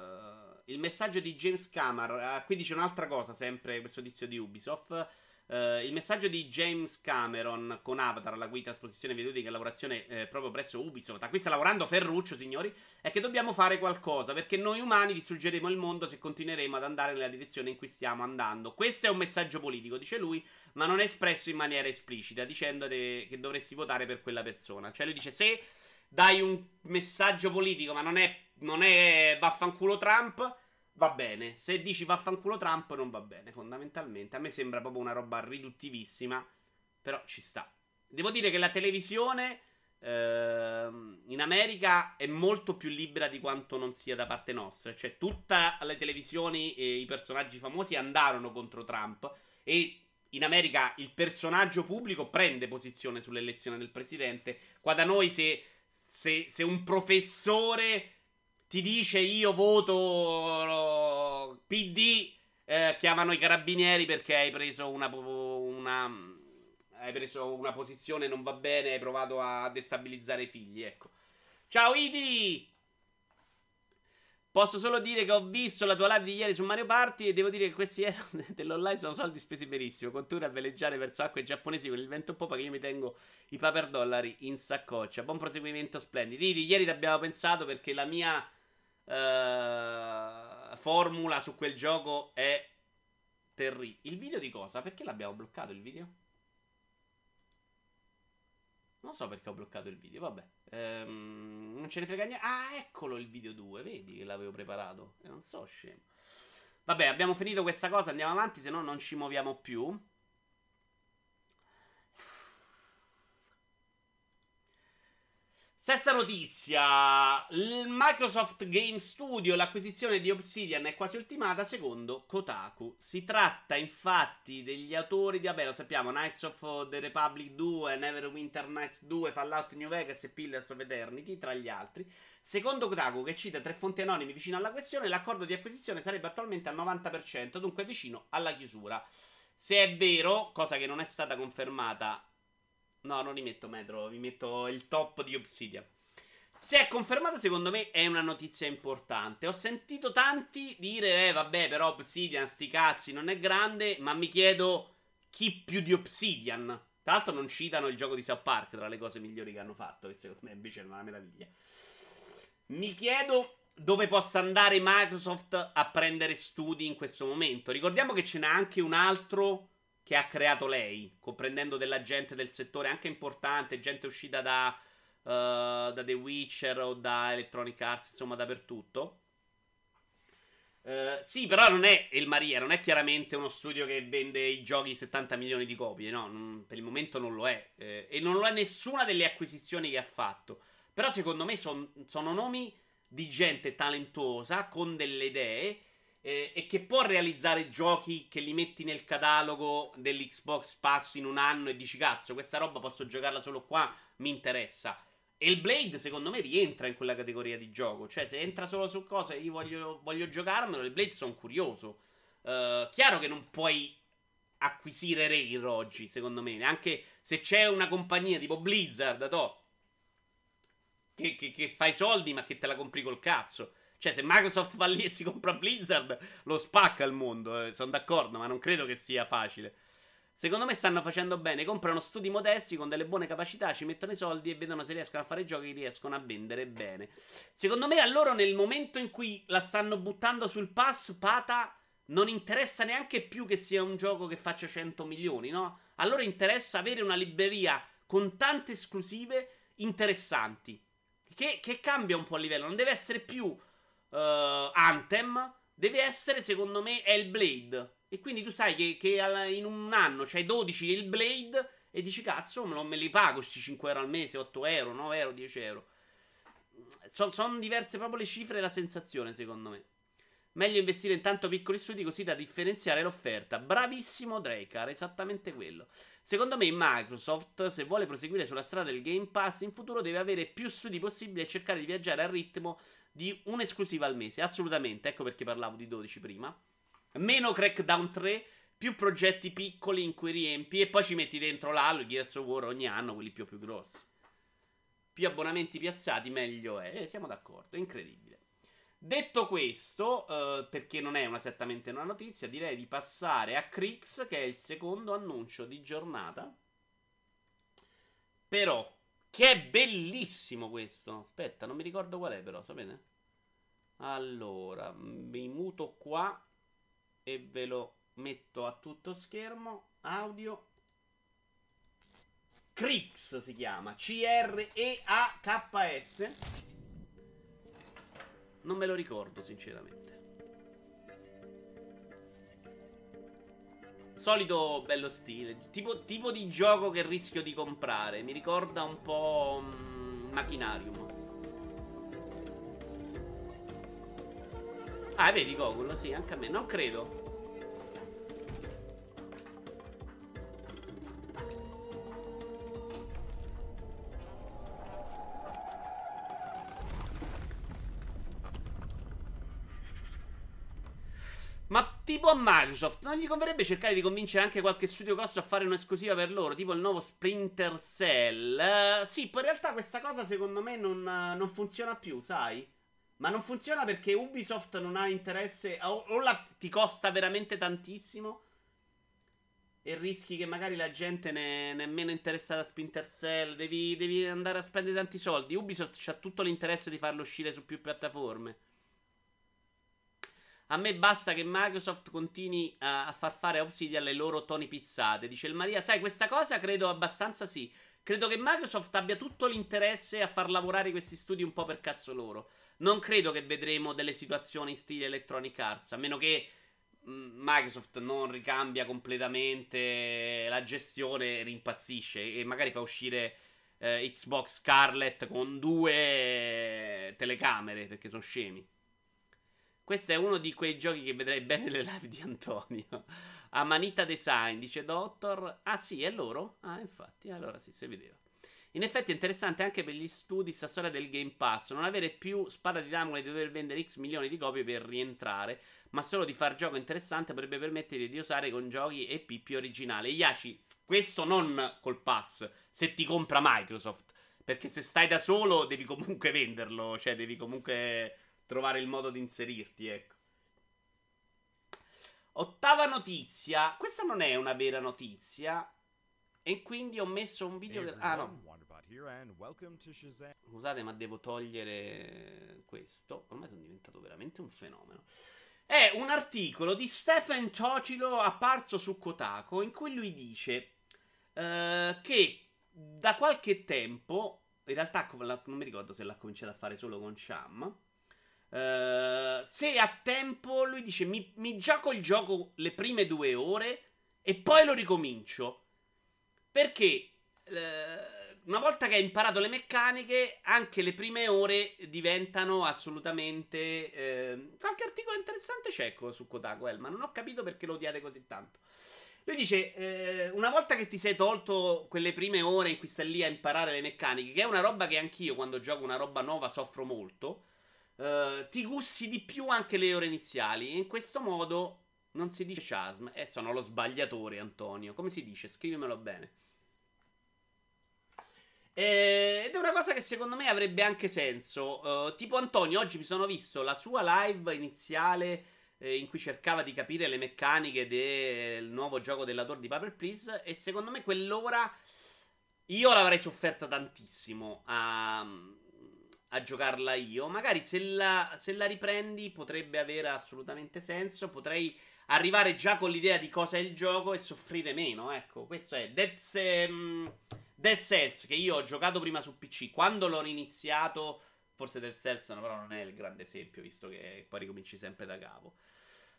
il messaggio di James Cameron. Eh, qui dice un'altra cosa, sempre questo tizio di Ubisoft. Uh, il messaggio di James Cameron con Avatar, la cui trasposizione videoludica e lavorazione eh, proprio presso Ubisoft, a cui sta lavorando Ferruccio, signori, è che dobbiamo fare qualcosa, perché noi umani distruggeremo il mondo se continueremo ad andare nella direzione in cui stiamo andando. Questo è un messaggio politico, dice lui, ma non è espresso in maniera esplicita, dicendo che dovresti votare per quella persona. Cioè lui dice, se dai un messaggio politico, ma non è, non è vaffanculo Trump va bene. Se dici vaffanculo Trump, non va bene, fondamentalmente. A me sembra proprio una roba riduttivissima, però ci sta. Devo dire che la televisione eh, in America è molto più libera di quanto non sia da parte nostra. Cioè, tutte le televisioni e i personaggi famosi andarono contro Trump e in America il personaggio pubblico prende posizione sull'elezione del presidente. Qua da noi se, se, se un professore ti dice io voto PD, eh, chiamano i carabinieri perché hai preso una, una, hai preso una posizione non va bene, hai provato a destabilizzare i figli, ecco. Ciao Idi! Posso solo dire che ho visto la tua live di ieri su Mario Party e devo dire che questi euro dell'online sono soldi spesi benissimo. Continua a veleggiare verso acque giapponesi con il vento popa che io mi tengo i paper dollari in saccoccia. Buon proseguimento splendido. Idi, ieri ti abbiamo pensato perché la mia uh, formula su quel gioco è terribile. Il video di cosa? Perché l'abbiamo bloccato il video? Non so perché ho bloccato il video, vabbè. Ehm, non ce ne frega niente. Ah, eccolo il video 2, vedi che l'avevo preparato. Eh, non so, scemo. Vabbè, abbiamo finito questa cosa, andiamo avanti, se no non ci muoviamo più. Stessa notizia, il Microsoft Game Studio, l'acquisizione di Obsidian è quasi ultimata secondo Kotaku. Si tratta infatti degli autori di, vabbè lo sappiamo, Knights of the Republic 2, Neverwinter Nights 2, Fallout New Vegas e Pillars of Eternity, tra gli altri. Secondo Kotaku, che cita tre fonti anonime vicino alla questione, l'accordo di acquisizione sarebbe attualmente al 90%, dunque vicino alla chiusura. Se è vero, cosa che non è stata confermata No, non li metto metro, vi metto il top di Obsidian. Se è confermato, secondo me è una notizia importante. Ho sentito tanti dire, eh, vabbè, però Obsidian, sti cazzi, non è grande, ma mi chiedo chi più di Obsidian. Tra l'altro non citano il gioco di South Park tra le cose migliori che hanno fatto, che secondo me invece è una meraviglia. Mi chiedo dove possa andare Microsoft a prendere studi in questo momento. Ricordiamo che ce n'è anche un altro che ha creato lei, comprendendo della gente del settore anche importante, gente uscita da, uh, da The Witcher o da Electronic Arts, insomma dappertutto. Uh, sì, però non è il Maria, non è chiaramente uno studio che vende i giochi 70 milioni di copie, no, non, per il momento non lo è. Eh, e non lo è nessuna delle acquisizioni che ha fatto. Però secondo me son, sono nomi di gente talentuosa, con delle idee, eh, e che può realizzare giochi che li metti nel catalogo dell'Xbox Pass in un anno e dici cazzo, questa roba posso giocarla solo qua, mi interessa. E il Blade, secondo me, rientra in quella categoria di gioco. Cioè, se entra solo su cose io voglio, voglio giocarmelo, il Blade sono curioso. Uh, chiaro che non puoi acquisire Rare oggi, secondo me. Anche se c'è una compagnia tipo Blizzard, to, che, che, che fai soldi ma che te la compri col cazzo. Cioè, se Microsoft va lì e si compra Blizzard, lo spacca il mondo. Eh, sono d'accordo, ma non credo che sia facile. Secondo me stanno facendo bene. Comprano studi modesti con delle buone capacità, ci mettono i soldi e vedono se riescono a fare giochi che riescono a vendere bene. Secondo me, a loro, nel momento in cui la stanno buttando sul pass, Pata non interessa neanche più che sia un gioco che faccia 100 milioni, no? A loro interessa avere una libreria con tante esclusive interessanti. Che, che cambia un po' a livello. Non deve essere più uh, Anthem, deve essere, secondo me, Hellblade. E quindi tu sai che, che in un anno c'hai 12 il Blade e dici cazzo, lo, me li pago questi 5 euro al mese, 8 euro, 9 euro, 10 euro. Sono son diverse proprio le cifre e la sensazione, secondo me. Meglio investire in tanto piccoli studi così da differenziare l'offerta. Bravissimo Dracar, esattamente quello. Secondo me Microsoft, se vuole proseguire sulla strada del Game Pass, in futuro deve avere più studi possibili e cercare di viaggiare al ritmo di un'esclusiva al mese. Assolutamente, ecco perché parlavo di 12 prima meno Crackdown 3, più progetti piccoli in cui riempi e poi ci metti dentro l'Halo, Gears of War ogni anno, quelli più, più grossi. Più abbonamenti piazzati, meglio è. Eh, siamo d'accordo, incredibile. Detto questo, eh, perché non è esattamente una notizia, direi di passare a Crix, che è il secondo annuncio di giornata. Però, che è bellissimo questo. Aspetta, non mi ricordo qual è però, sapete? Allora, mi muto qua e ve lo metto a tutto schermo. Audio. Crix si chiama. C-R-E-A-K-S. Non me lo ricordo, sinceramente. Solito bello stile. Tipo, tipo, di gioco che rischio di comprare. Mi ricorda un po'. Um, Machinarium. Ah, vedi Gogol, sì, anche a me. Non credo. Tipo a Microsoft, non gli converrebbe cercare di convincere anche qualche studio grosso a fare un'esclusiva per loro, tipo il nuovo Splinter Cell? Uh, sì, poi in realtà questa cosa secondo me non, uh, non funziona più, sai? Ma non funziona perché Ubisoft non ha interesse. O, o la, ti costa veramente tantissimo. E rischi che magari la gente ne, è meno interessata a Splinter Cell. Devi, devi, andare a spendere tanti soldi. Ubisoft ha tutto l'interesse di farlo uscire su più piattaforme. A me basta che Microsoft continui a, a far fare Obsidian le loro toni pizzate. Dice il Maria. Sai, questa cosa credo abbastanza sì. Credo che Microsoft abbia tutto l'interesse a far lavorare questi studi un po' per cazzo loro. Non credo che vedremo delle situazioni in stile Electronic Arts, a meno che mm, Microsoft non ricambia completamente la gestione e rimpazzisce e magari fa uscire eh, Xbox Scarlet con due telecamere perché sono scemi. Questo è uno di quei giochi che vedrei bene nelle live di Antonio. Amanita Design dice Doctor. Ah sì, è loro? Ah, infatti, allora sì, si vedeva. In effetti è interessante anche per gli studi sta storia del Game Pass, non avere più spada di Damocle di dover vendere X milioni di copie per rientrare, ma solo di far gioco interessante potrebbe permettere di usare con giochi EP più originali. Yashi, questo non col pass, se ti compra Microsoft, perché se stai da solo devi comunque venderlo, cioè devi comunque trovare il modo di inserirti, ecco. Ottava notizia, questa non è una vera notizia, e quindi ho messo un video che... Ah no. Scusate, ma devo togliere questo. Ormai sono diventato veramente un fenomeno. È un articolo di Stephen Tocilo apparso su Kotaku in cui lui dice uh, che da qualche tempo, in realtà non mi ricordo se l'ha cominciato a fare solo con Sham. Uh, se a tempo lui dice mi, mi gioco il gioco le prime due ore e poi lo ricomincio. Perché eh, una volta che hai imparato le meccaniche, anche le prime ore diventano assolutamente. Eh, qualche articolo interessante c'è su Kotaku, eh, ma non ho capito perché lo odiate così tanto. Lui dice: eh, Una volta che ti sei tolto quelle prime ore in cui stai lì a imparare le meccaniche, che è una roba che anch'io quando gioco una roba nuova soffro molto. Uh, ti gusti di più anche le ore iniziali. E in questo modo Non si dice chasm. Eh, sono lo sbagliatore, Antonio. Come si dice? Scrivimelo bene. Eh, ed è una cosa che secondo me avrebbe anche senso. Uh, tipo Antonio, oggi mi sono visto la sua live iniziale eh, in cui cercava di capire le meccaniche del nuovo gioco della Tour di Paper Please. E secondo me quell'ora io l'avrei sofferta tantissimo a, a giocarla io. Magari se la, se la riprendi potrebbe avere assolutamente senso. Potrei arrivare già con l'idea di cosa è il gioco e soffrire meno. Ecco, questo è Dead, um, Cells che io ho giocato prima su PC. Quando l'ho iniziato, forse Dead Cells però non è il grande esempio, visto che poi ricominci sempre da capo.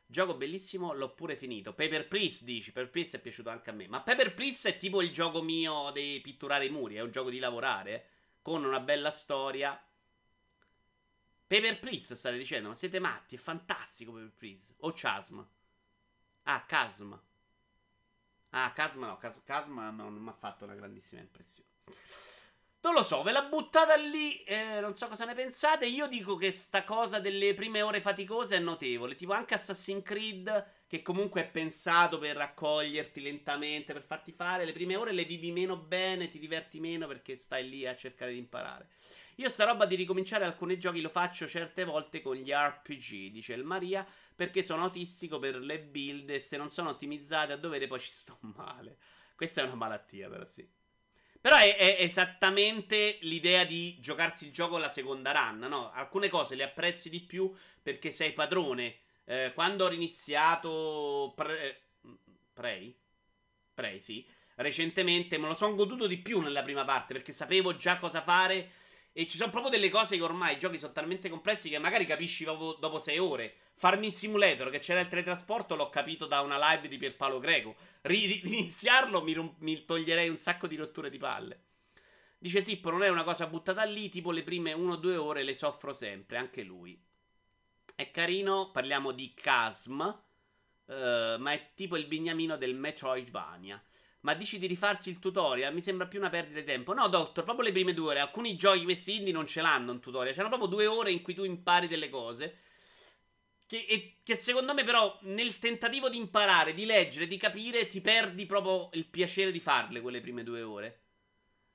Gioco bellissimo, l'ho pure finito. Paper Please dici, Paper Please è piaciuto anche a me. Ma Paper Please è tipo il gioco mio di pitturare i muri, è un gioco di lavorare, con una bella storia. Paper Please state dicendo, ma siete matti, è fantastico Paper Please. O Chasm. Ah, Chasm. Ah, Chasm no, Chasm non mi ha fatto una grandissima impressione. Non lo so, ve l'ha buttata lì, eh, non so cosa ne pensate. Io dico che sta cosa delle prime ore faticose è notevole. Tipo anche Assassin's Creed, che comunque è pensato per raccoglierti lentamente, per farti fare. Le prime ore le vivi meno bene, ti diverti meno perché stai lì a cercare di imparare. Io sta roba di ricominciare alcuni giochi lo faccio certe volte con gli RPG, dice il Maria, perché sono autistico per le build e se non sono ottimizzate a dovere poi ci sto male. Questa è una malattia però sì. Però è, è, esattamente l'idea di giocarsi il gioco alla seconda run, no? Alcune cose le apprezzi di più perché sei padrone. Eh, quando ho iniziato pre- Prey, Prey, sì, recentemente me lo sono goduto di più nella prima parte perché sapevo già cosa fare e ci sono proprio delle cose che ormai i giochi sono talmente complessi che magari capisci dopo, dopo sei ore. Farming Simulator, che c'era il teletrasporto, l'ho capito da una live di Pierpaolo Greco. Riniziarlo mi, mi toglierei un sacco di rotture di palle. Dice Sippo, non è una cosa buttata lì, tipo le prime 1-2 ore le soffro sempre, anche lui. È carino, parliamo di Chasm, uh, ma è tipo il bignamino del Metroidvania. Ma dici di rifarsi il tutorial? Mi sembra più una perdita di tempo. No, Doctor, proprio le prime due ore. Alcuni giochi questi indie non ce l'hanno un tutorial. C'hanno proprio due ore in cui tu impari delle cose. Che, e, che, secondo me, però, nel tentativo di imparare, di leggere, di capire, ti perdi proprio il piacere di farle quelle prime due ore.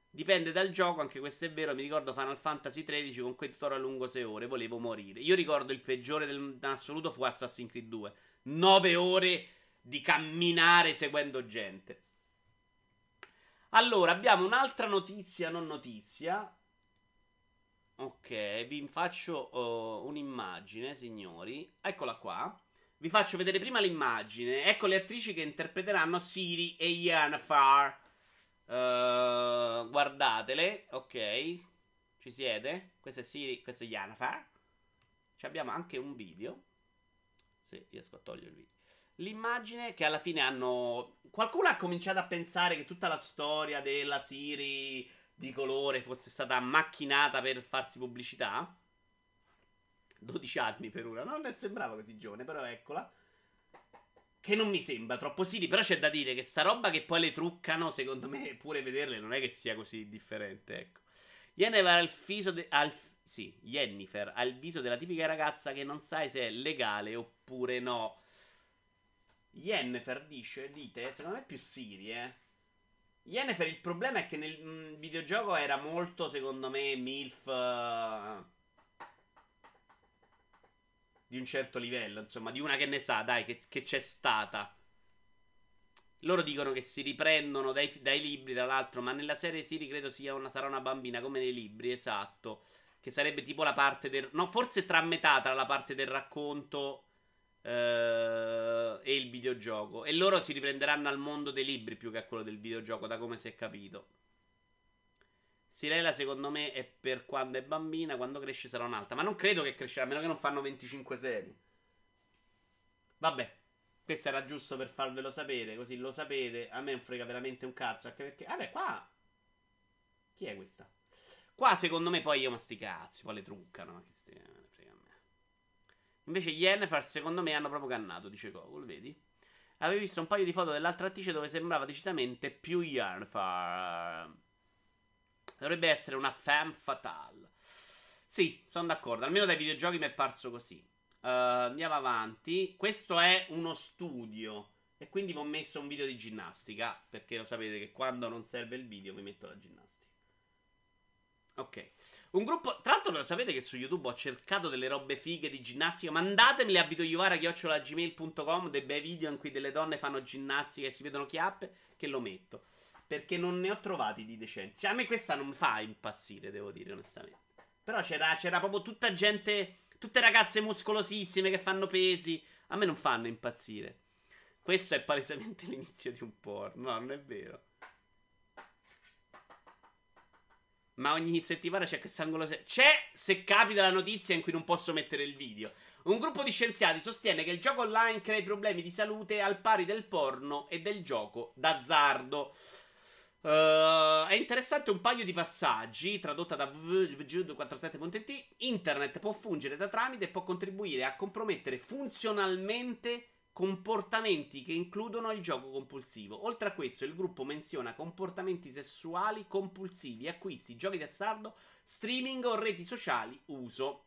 Dipende dal gioco, anche questo è vero. Mi ricordo Final Fantasy XIII con quei tutorial lungo 6 ore. Volevo morire. Io ricordo il peggiore del, assoluto fu Assassin's Creed 2. 9 ore di camminare seguendo gente. Allora, abbiamo un'altra notizia, non notizia. Ok, vi faccio uh, un'immagine, signori. Eccola qua. Vi faccio vedere prima l'immagine. Ecco le attrici che interpreteranno Siri e Yennefer. Uh, guardatele, ok. Ci siete? Questa è Siri, questa è Yennefer. Ci abbiamo anche un video. Se riesco a video l'immagine che alla fine hanno. Qualcuno ha cominciato a pensare che tutta la storia della Siri di colore fosse stata macchinata per farsi pubblicità. 12 anni per una, non sembrava così giovane, però eccola. Che non mi sembra troppo Siri, però c'è da dire che sta roba che poi le truccano, secondo me, pure vederle non è che sia così differente, ecco. Yennefer ha il viso de- al sì, Jennifer ha il viso della tipica ragazza che non sai se è legale oppure no. Yennefer dice, dite, secondo me è più Siri, eh. Yennefer il problema è che nel mh, mm, videogioco era molto, secondo me, MILF uh, di un certo livello, insomma, di una che ne sa, dai, che, che c'è stata. Loro dicono che si riprendono dai, dai, libri, tra l'altro, ma nella serie Siri credo sia una, sarà una bambina come nei libri, esatto. Che sarebbe tipo la parte del... No, forse tra metà tra la parte del racconto Uh, e il videogioco. E loro si riprenderanno al mondo dei libri più che a quello del videogioco, da come si è capito. Sirela, secondo me, è per quando è bambina, quando cresce sarà un'altra. Ma non credo che crescerà, a meno che non fanno 25 serie. Vabbè, questo era giusto per farvelo sapere, così lo sapete. A me non frega veramente un cazzo, anche perché... Vabbè, qua... Chi è questa? Qua, secondo me, poi io ma sti cazzi, poi le truccano. Ma che stia... Invece Yennefer, secondo me, hanno proprio cannato, dice Gogol, vedi? Avevi visto un paio di foto dell'altra attrice dove sembrava decisamente più Yennefer. Dovrebbe essere una femme fatale. Sì, sono d'accordo. Almeno dai videogiochi mi è parso così. andiamo avanti. Questo è uno studio. E quindi vi ho messo un video di ginnastica. Perché lo sapete che quando non serve il video vi metto la ginnastica. Ok. Un gruppo. Tra l'altro, sapete che su YouTube ho cercato delle robe fighe di ginnastica. Mandatemele a videoiuvara.gmail.com dei bei video in cui delle donne fanno ginnastica e si vedono chiappe. Che lo metto. Perché non ne ho trovati di decenti. Cioè, a me questa non fa impazzire, devo dire, onestamente. Però c'era, c'era proprio tutta gente. Tutte ragazze muscolosissime che fanno pesi. A me non fanno impazzire. Questo è palesemente l'inizio di un porno. No, non è vero. Ma ogni settimana c'è questo angolo. Se- c'è se capita la notizia in cui non posso mettere il video. Un gruppo di scienziati sostiene che il gioco online crea problemi di salute al pari del porno e del gioco d'azzardo. Uh, è interessante un paio di passaggi tradotta da www.247.it. Internet può fungere da tramite e può contribuire a compromettere funzionalmente comportamenti che includono il gioco compulsivo. Oltre a questo, il gruppo menziona comportamenti sessuali compulsivi, acquisti, giochi d'azzardo, streaming o reti sociali uso.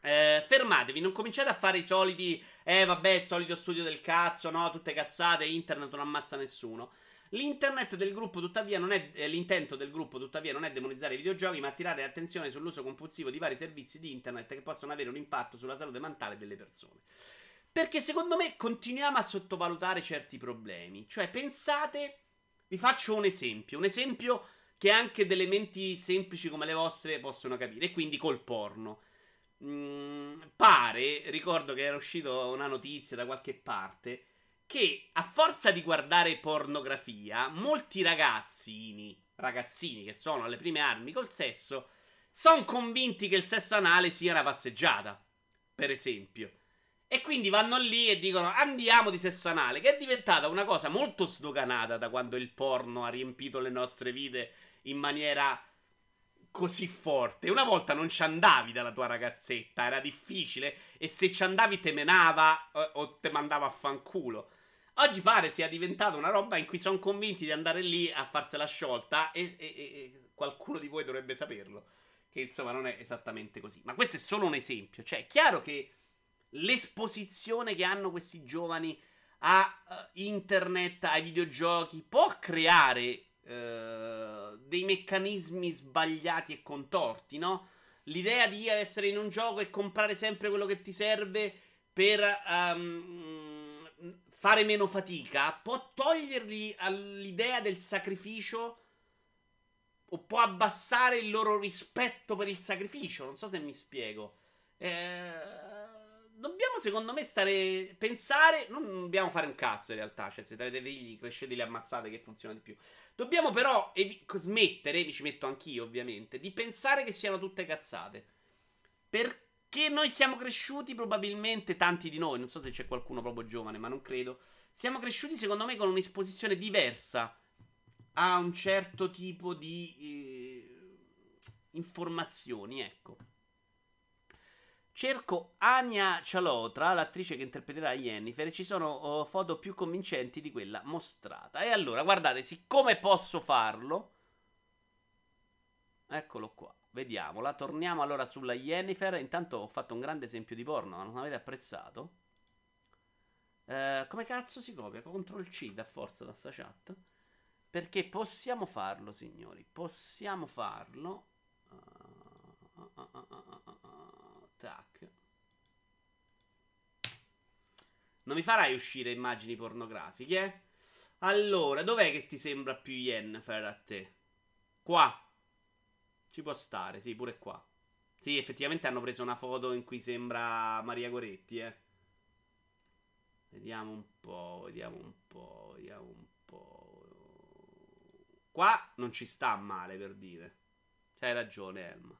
Eh, fermatevi, non cominciate a fare i soliti. Eh, vabbè, il solito studio del cazzo, no? Tutte cazzate, internet non ammazza nessuno. L'internet del gruppo, tuttavia, non è. Eh, l'intento del gruppo, tuttavia, non è demonizzare i videogiochi, ma attirare attenzione sull'uso compulsivo di vari servizi di internet che possono avere un impatto sulla salute mentale delle persone. Perché secondo me continuiamo a sottovalutare certi problemi. Cioè, pensate, vi faccio un esempio, un esempio che anche delle menti semplici come le vostre possono capire, e quindi col porno. Mm, pare, ricordo che era uscita una notizia da qualche parte, che a forza di guardare pornografia, molti ragazzini, ragazzini che sono alle prime armi col sesso, sono convinti che il sesso anale sia una passeggiata, per esempio. E quindi vanno lì e dicono andiamo di sesso anale, che è diventata una cosa molto sdoganata da quando il porno ha riempito le nostre vite in maniera così forte. Una volta non ci andavi dalla tua ragazzetta, era difficile, e se ci andavi te menava o, o te mandava a fanculo. Oggi pare sia diventata una roba in cui sono convinti di andare lì a farsela sciolta e, e, e qualcuno di voi dovrebbe saperlo. Che insomma non è esattamente così. Ma questo è solo un esempio. Cioè, è chiaro che l'esposizione che hanno questi giovani a uh, internet, ai videogiochi, può creare uh, dei meccanismi sbagliati e contorti, no? L'idea di essere in un gioco e comprare sempre quello che ti serve per um, fare meno fatica può toglierli all'idea del sacrificio o può abbassare il loro rispetto per il sacrificio. Non so se mi spiego. Eh dobbiamo, secondo me, stare. Pensare. Non dobbiamo fare un cazzo in realtà. Cioè, se avete figli, cresceteli ammazzate che funziona di più. Dobbiamo però evi- smettere, mi ci metto anch'io, ovviamente, di pensare che siano tutte cazzate. Perché noi siamo cresciuti, probabilmente, tanti di noi. Non so se c'è qualcuno proprio giovane, ma non credo. Siamo cresciuti, secondo me, con un'esposizione diversa a un certo tipo di eh, informazioni, ecco. Cerco Ania Cialotra, l'attrice che interpreterà Jennifer, e ci sono oh, foto più convincenti di quella mostrata. E allora, guardate, siccome posso farlo, eccolo qua, vediamola. Torniamo allora sulla Jennifer. Intanto ho fatto un grande esempio di porno, non avete apprezzato? Eh, come cazzo si copia? Ctrl C da forza da sta chat. Perché possiamo farlo, signori. Possiamo farlo. Uh, uh, uh, Tac. Non mi farai uscire immagini pornografiche? Allora, dov'è che ti sembra più Yennefer a te? Qua. Ci può stare, sì, pure qua. Sì, effettivamente hanno preso una foto in cui sembra Maria Goretti, eh. Vediamo un po', vediamo un po', vediamo un po'. Qua non ci sta male per dire. C'hai ragione, Elma.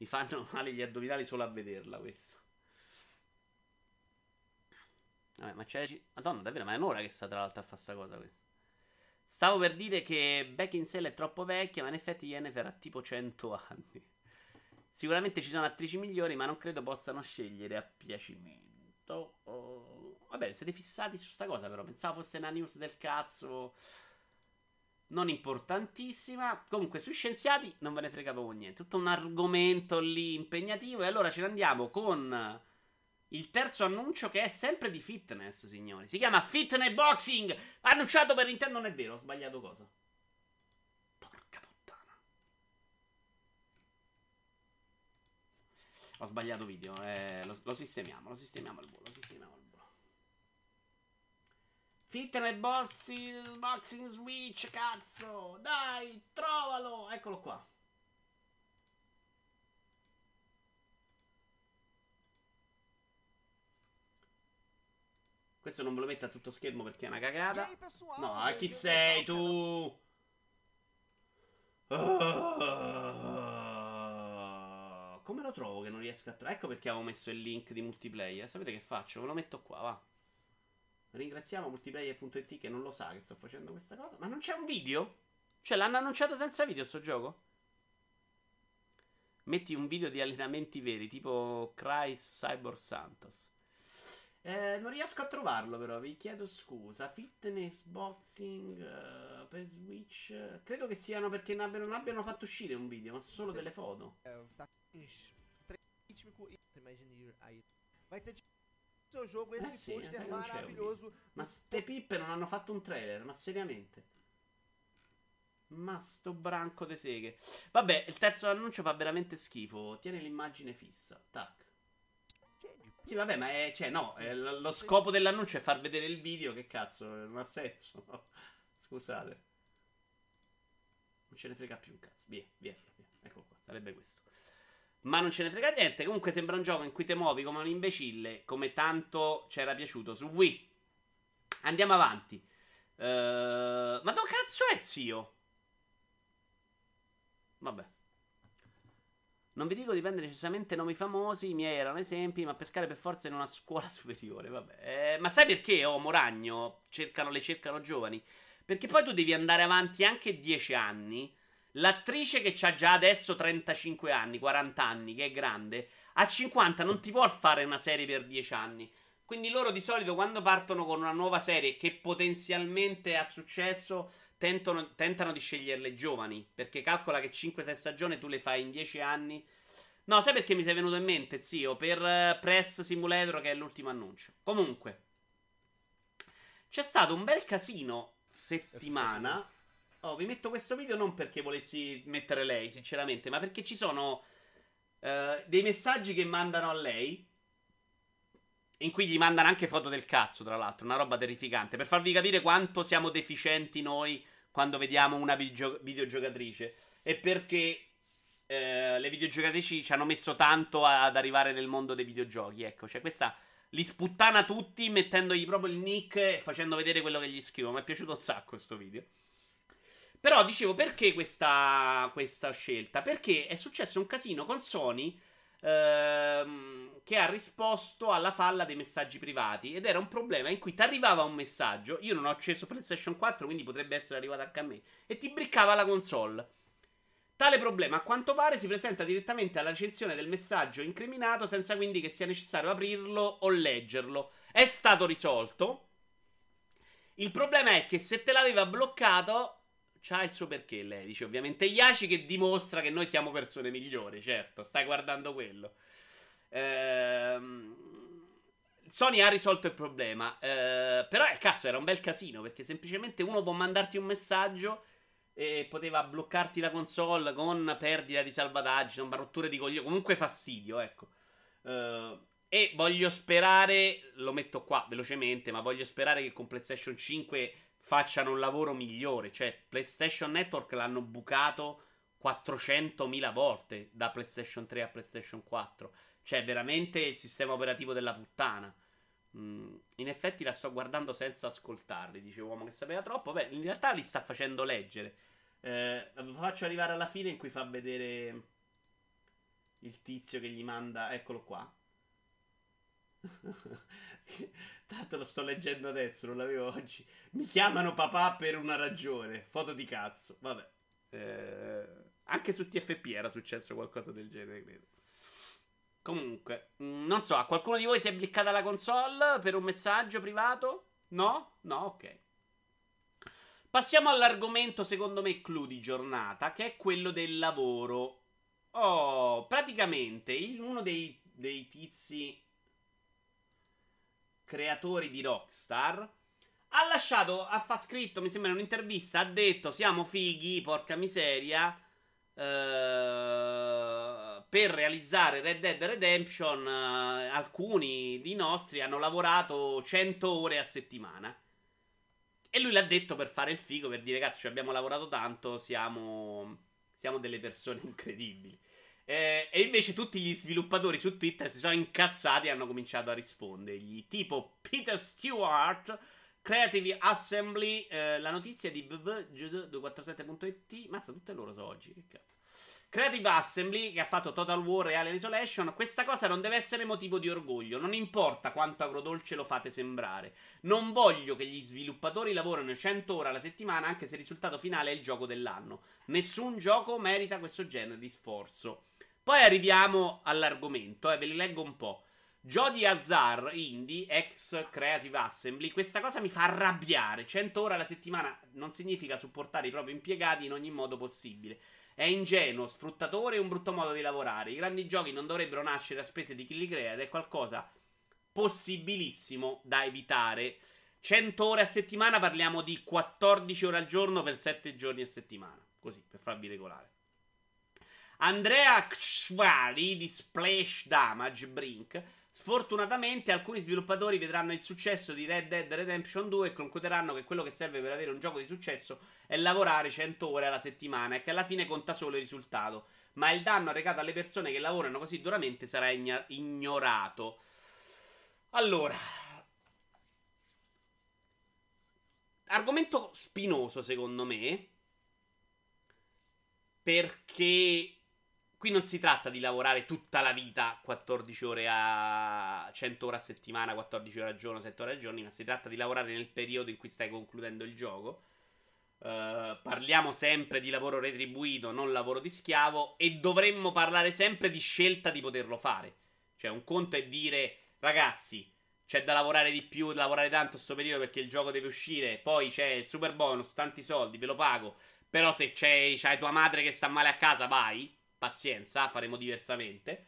Mi fanno male gli addominali solo a vederla questa. Vabbè, ma c'è. Madonna, davvero, ma è un'ora che sta tra l'altro a fare questa cosa questa. Stavo per dire che Back in Cell è troppo vecchia, ma in effetti Yennefer ha tipo 100 anni. Sicuramente ci sono attrici migliori, ma non credo possano scegliere a piacimento. Oh. Vabbè, siete fissati su sta cosa, però. Pensavo fosse una news del cazzo. Non importantissima. Comunque, sui scienziati non ve ne frega proprio niente. Tutto un argomento lì impegnativo. E allora ce ne andiamo con il terzo annuncio che è sempre di fitness, signori. Si chiama Fitness Boxing. Annunciato per Nintendo, non è vero, ho sbagliato cosa. Porca puttana. Ho sbagliato video. Eh, lo, lo sistemiamo, lo sistemiamo al volo, lo sistemiamo. Fitness boxing, boxing switch, cazzo! Dai, trovalo! Eccolo qua. Questo non ve lo metto a tutto schermo perché è una cagata. No, a chi sei tu? Oh, come lo trovo che non riesco a trovare? Ecco perché avevo messo il link di multiplayer. Sapete che faccio? Ve lo metto qua, va. Ringraziamo multiplayer.it che non lo sa che sto facendo questa cosa. Ma non c'è un video? Cioè, l'hanno annunciato senza video sto gioco? Metti un video di allenamenti veri, tipo Christ Cyborg Santos. Eh, non riesco a trovarlo, però. Vi chiedo scusa. Fitness, boxing, uh, per Switch. Credo che siano perché non abbiano, non abbiano fatto uscire un video, ma solo delle foto. Questo gioco esse Eh sì, poster maravilhoso. Ma ste pippe non hanno fatto un trailer, ma seriamente. Ma sto branco de seghe. Vabbè, il terzo annuncio fa veramente schifo. Tieni l'immagine fissa. Tac. Sì, vabbè, ma è. Cioè, no, è lo scopo dell'annuncio è far vedere il video. Che cazzo, non ha senso. Scusate. Non ce ne frega più un cazzo. Via, via, via. Ecco qua, sarebbe questo. Ma non ce ne frega niente. Comunque sembra un gioco in cui ti muovi come un imbecille. Come tanto c'era piaciuto su Wii. Andiamo avanti. Eh, ma dove cazzo è zio? Vabbè. Non vi dico di prendere necessariamente nomi famosi, i miei erano esempi, ma pescare per forza in una scuola superiore, vabbè. Eh, ma sai perché, oh Moragno, cercano, le cercano giovani? Perché poi tu devi andare avanti anche 10 anni. L'attrice che ha già adesso 35 anni, 40 anni, che è grande, a 50 non ti vuol fare una serie per 10 anni. Quindi loro di solito quando partono con una nuova serie che potenzialmente ha successo, tentano, tentano di sceglierle giovani. Perché calcola che 5-6 stagioni tu le fai in 10 anni. No, sai perché mi sei venuto in mente, zio? Per eh, Press Simulator, che è l'ultimo annuncio. Comunque, c'è stato un bel casino settimana. Oh, vi metto questo video non perché volessi mettere lei, sinceramente, ma perché ci sono eh, dei messaggi che mandano a lei. In cui gli mandano anche foto del cazzo, tra l'altro, una roba terrificante. Per farvi capire quanto siamo deficienti noi quando vediamo una video- videogiocatrice. E perché eh, le videogiocatrici ci hanno messo tanto a- ad arrivare nel mondo dei videogiochi. Ecco, cioè questa li sputtana tutti mettendogli proprio il nick e facendo vedere quello che gli scrivo. Mi è piaciuto un sacco questo video. Però dicevo, perché questa, questa scelta? Perché è successo un casino con Sony ehm, che ha risposto alla falla dei messaggi privati. Ed era un problema in cui ti arrivava un messaggio. Io non ho acceso PlayStation 4, quindi potrebbe essere arrivato anche a me. E ti briccava la console. Tale problema a quanto pare si presenta direttamente alla recensione del messaggio incriminato senza quindi che sia necessario aprirlo o leggerlo. È stato risolto. Il problema è che se te l'aveva bloccato, c'ha il suo perché lei dice ovviamente Yashi che dimostra che noi siamo persone migliori, certo, stai guardando quello. Ehm... Sony ha risolto il problema, eh, però eh, cazzo era un bel casino perché semplicemente uno può mandarti un messaggio e poteva bloccarti la console con perdita di salvataggio, non rotture di coglioni, comunque fastidio, ecco. Eh, e voglio sperare, lo metto qua velocemente, ma voglio sperare che con PlayStation 5 facciano un lavoro migliore. Cioè, PlayStation Network l'hanno bucato 400.000 volte da PlayStation 3 a PlayStation 4. Cioè, veramente il sistema operativo della puttana. Mm, in effetti la sto guardando senza ascoltarli. Dice uomo che sapeva troppo. Beh, in realtà li sta facendo leggere. Eh, faccio arrivare alla fine in cui fa vedere il tizio che gli manda. Eccolo qua. Tanto lo sto leggendo adesso, non l'avevo oggi. Mi chiamano papà per una ragione. Foto di cazzo. Vabbè. Eh, anche su TFP era successo qualcosa del genere, credo. Comunque, mh, non so, a qualcuno di voi si è bliccata la console per un messaggio privato? No? No, ok. Passiamo all'argomento, secondo me, clou di giornata, che è quello del lavoro. Oh, praticamente uno dei, dei tizi creatori di Rockstar ha lasciato, ha fatto scritto, mi sembra in un'intervista, ha detto siamo fighi, porca miseria, eh, per realizzare Red Dead Redemption eh, alcuni di nostri hanno lavorato 100 ore a settimana. E lui l'ha detto per fare il figo, per dire cazzo ci abbiamo lavorato tanto, siamo, siamo delle persone incredibili. Eh, e invece tutti gli sviluppatori su Twitter si sono incazzati e hanno cominciato a rispondergli. Tipo Peter Stewart, Creative Assembly, eh, la notizia di www.247.it. Mazza, tutte loro so oggi, che cazzo. Creative Assembly, che ha fatto Total War e Alien Isolation, questa cosa non deve essere motivo di orgoglio, non importa quanto agrodolce lo fate sembrare. Non voglio che gli sviluppatori lavorino 100 ore alla settimana, anche se il risultato finale è il gioco dell'anno. Nessun gioco merita questo genere di sforzo. Poi arriviamo all'argomento, eh, ve li leggo un po'. Jody Azar, indie, ex Creative Assembly, questa cosa mi fa arrabbiare. 100 ore alla settimana non significa supportare i propri impiegati in ogni modo possibile. È ingenuo, sfruttatore e un brutto modo di lavorare. I grandi giochi non dovrebbero nascere a spese di chi li crea ed è qualcosa possibilissimo da evitare. 100 ore a settimana parliamo di 14 ore al giorno per 7 giorni a settimana. Così, per farvi regolare. Andrea Kshvari di Splash Damage Brink. Sfortunatamente alcuni sviluppatori vedranno il successo di Red Dead Redemption 2 e concluderanno che quello che serve per avere un gioco di successo è lavorare 100 ore alla settimana e che alla fine conta solo il risultato. Ma il danno arrecato alle persone che lavorano così duramente sarà ignorato. Allora, argomento spinoso secondo me. Perché Qui non si tratta di lavorare tutta la vita 14 ore a 100 ore a settimana, 14 ore al giorno, 7 ore al giorno, ma si tratta di lavorare nel periodo in cui stai concludendo il gioco. Uh, parliamo sempre di lavoro retribuito, non lavoro di schiavo, e dovremmo parlare sempre di scelta di poterlo fare. Cioè, un conto è dire, ragazzi, c'è da lavorare di più, lavorare tanto sto periodo perché il gioco deve uscire, poi c'è il super bonus, tanti soldi, ve lo pago. Però se c'è, c'hai tua madre che sta male a casa, vai pazienza, faremo diversamente.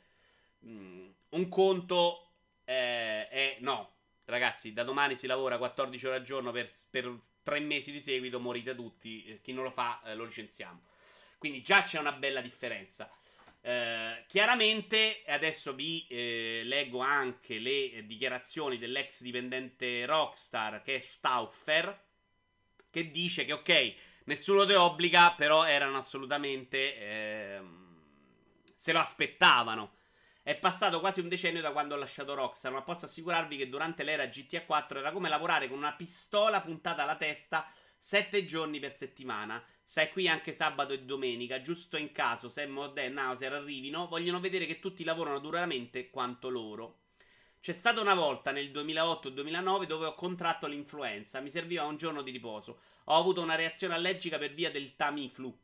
Mm, un conto eh, è no, ragazzi, da domani si lavora 14 ore al giorno per, per 3 mesi di seguito, morite tutti, eh, chi non lo fa eh, lo licenziamo. Quindi già c'è una bella differenza. Eh, chiaramente, adesso vi eh, leggo anche le dichiarazioni dell'ex dipendente Rockstar che è Stauffer, che dice che ok, nessuno te obbliga, però erano assolutamente ehm, se lo aspettavano. È passato quasi un decennio da quando ho lasciato Rockstar, ma posso assicurarvi che durante l'era GTA 4 era come lavorare con una pistola puntata alla testa 7 giorni per settimana. Stai qui anche sabato e domenica, giusto in caso Sam o Dan Hauser arrivino, vogliono vedere che tutti lavorano duramente quanto loro. C'è stata una volta nel 2008-2009 dove ho contratto l'influenza, mi serviva un giorno di riposo. Ho avuto una reazione allergica per via del Tamiflu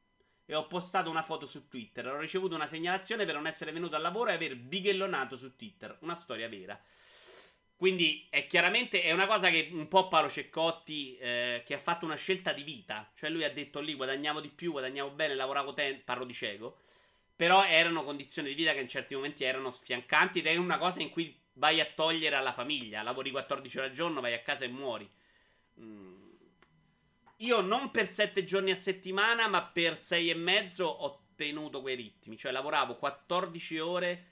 e ho postato una foto su Twitter. Ho ricevuto una segnalazione per non essere venuto al lavoro e aver bighellonato su Twitter. Una storia vera. Quindi è chiaramente è una cosa che un po' Paolo Ceccotti eh, che ha fatto una scelta di vita. Cioè lui ha detto lì guadagniamo di più, guadagniamo bene, lavoravo tempo, parlo di cieco. Però erano condizioni di vita che in certi momenti erano sfiancanti ed è una cosa in cui vai a togliere alla famiglia. Lavori 14 ore al giorno, vai a casa e muori. Mm io non per sette giorni a settimana, ma per sei e mezzo ho tenuto quei ritmi. Cioè lavoravo 14 ore,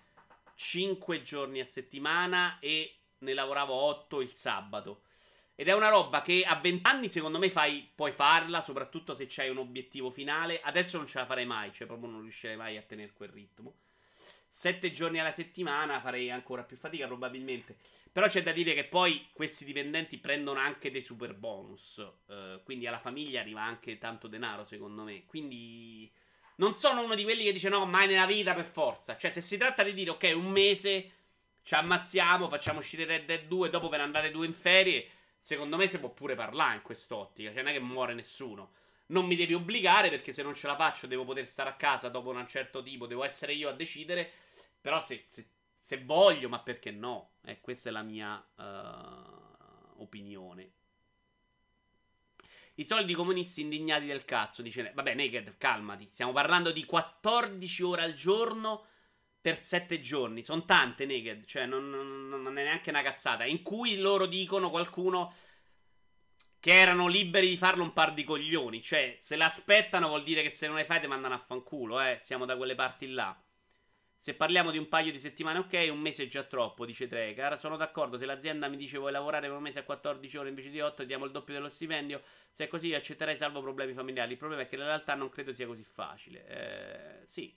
5 giorni a settimana e ne lavoravo 8 il sabato. Ed è una roba che a 20 anni secondo me fai, puoi farla, soprattutto se c'hai un obiettivo finale. Adesso non ce la farei mai, cioè proprio non riuscirei mai a tenere quel ritmo. 7 giorni alla settimana farei ancora più fatica probabilmente. Però c'è da dire che poi questi dipendenti prendono anche dei super bonus. Uh, quindi alla famiglia arriva anche tanto denaro, secondo me. Quindi non sono uno di quelli che dice no, mai nella vita per forza. Cioè, se si tratta di dire ok, un mese ci ammazziamo, facciamo uscire Red Dead 2, dopo ve ne andate due in ferie. Secondo me si può pure parlare in quest'ottica. Cioè, non è che muore nessuno. Non mi devi obbligare perché se non ce la faccio devo poter stare a casa dopo un certo tipo, devo essere io a decidere. Però se, se se voglio, ma perché no? Eh, questa è la mia uh, opinione. I soldi comunisti indignati del cazzo, dice. Vabbè, Naked, calmati. Stiamo parlando di 14 ore al giorno per 7 giorni. Sono tante Naked, cioè non, non, non, è neanche una cazzata. In cui loro dicono qualcuno che erano liberi di farlo un par di coglioni. Cioè, se l'aspettano vuol dire che se non le fai ti mandano a fanculo, eh. Siamo da quelle parti là. Se parliamo di un paio di settimane, ok, un mese è già troppo, dice Trecar. Sono d'accordo, se l'azienda mi dice vuoi lavorare per un mese a 14 ore invece di 8 e diamo il doppio dello stipendio, se è così accetterei salvo problemi familiari. Il problema è che in realtà non credo sia così facile. Eh, sì.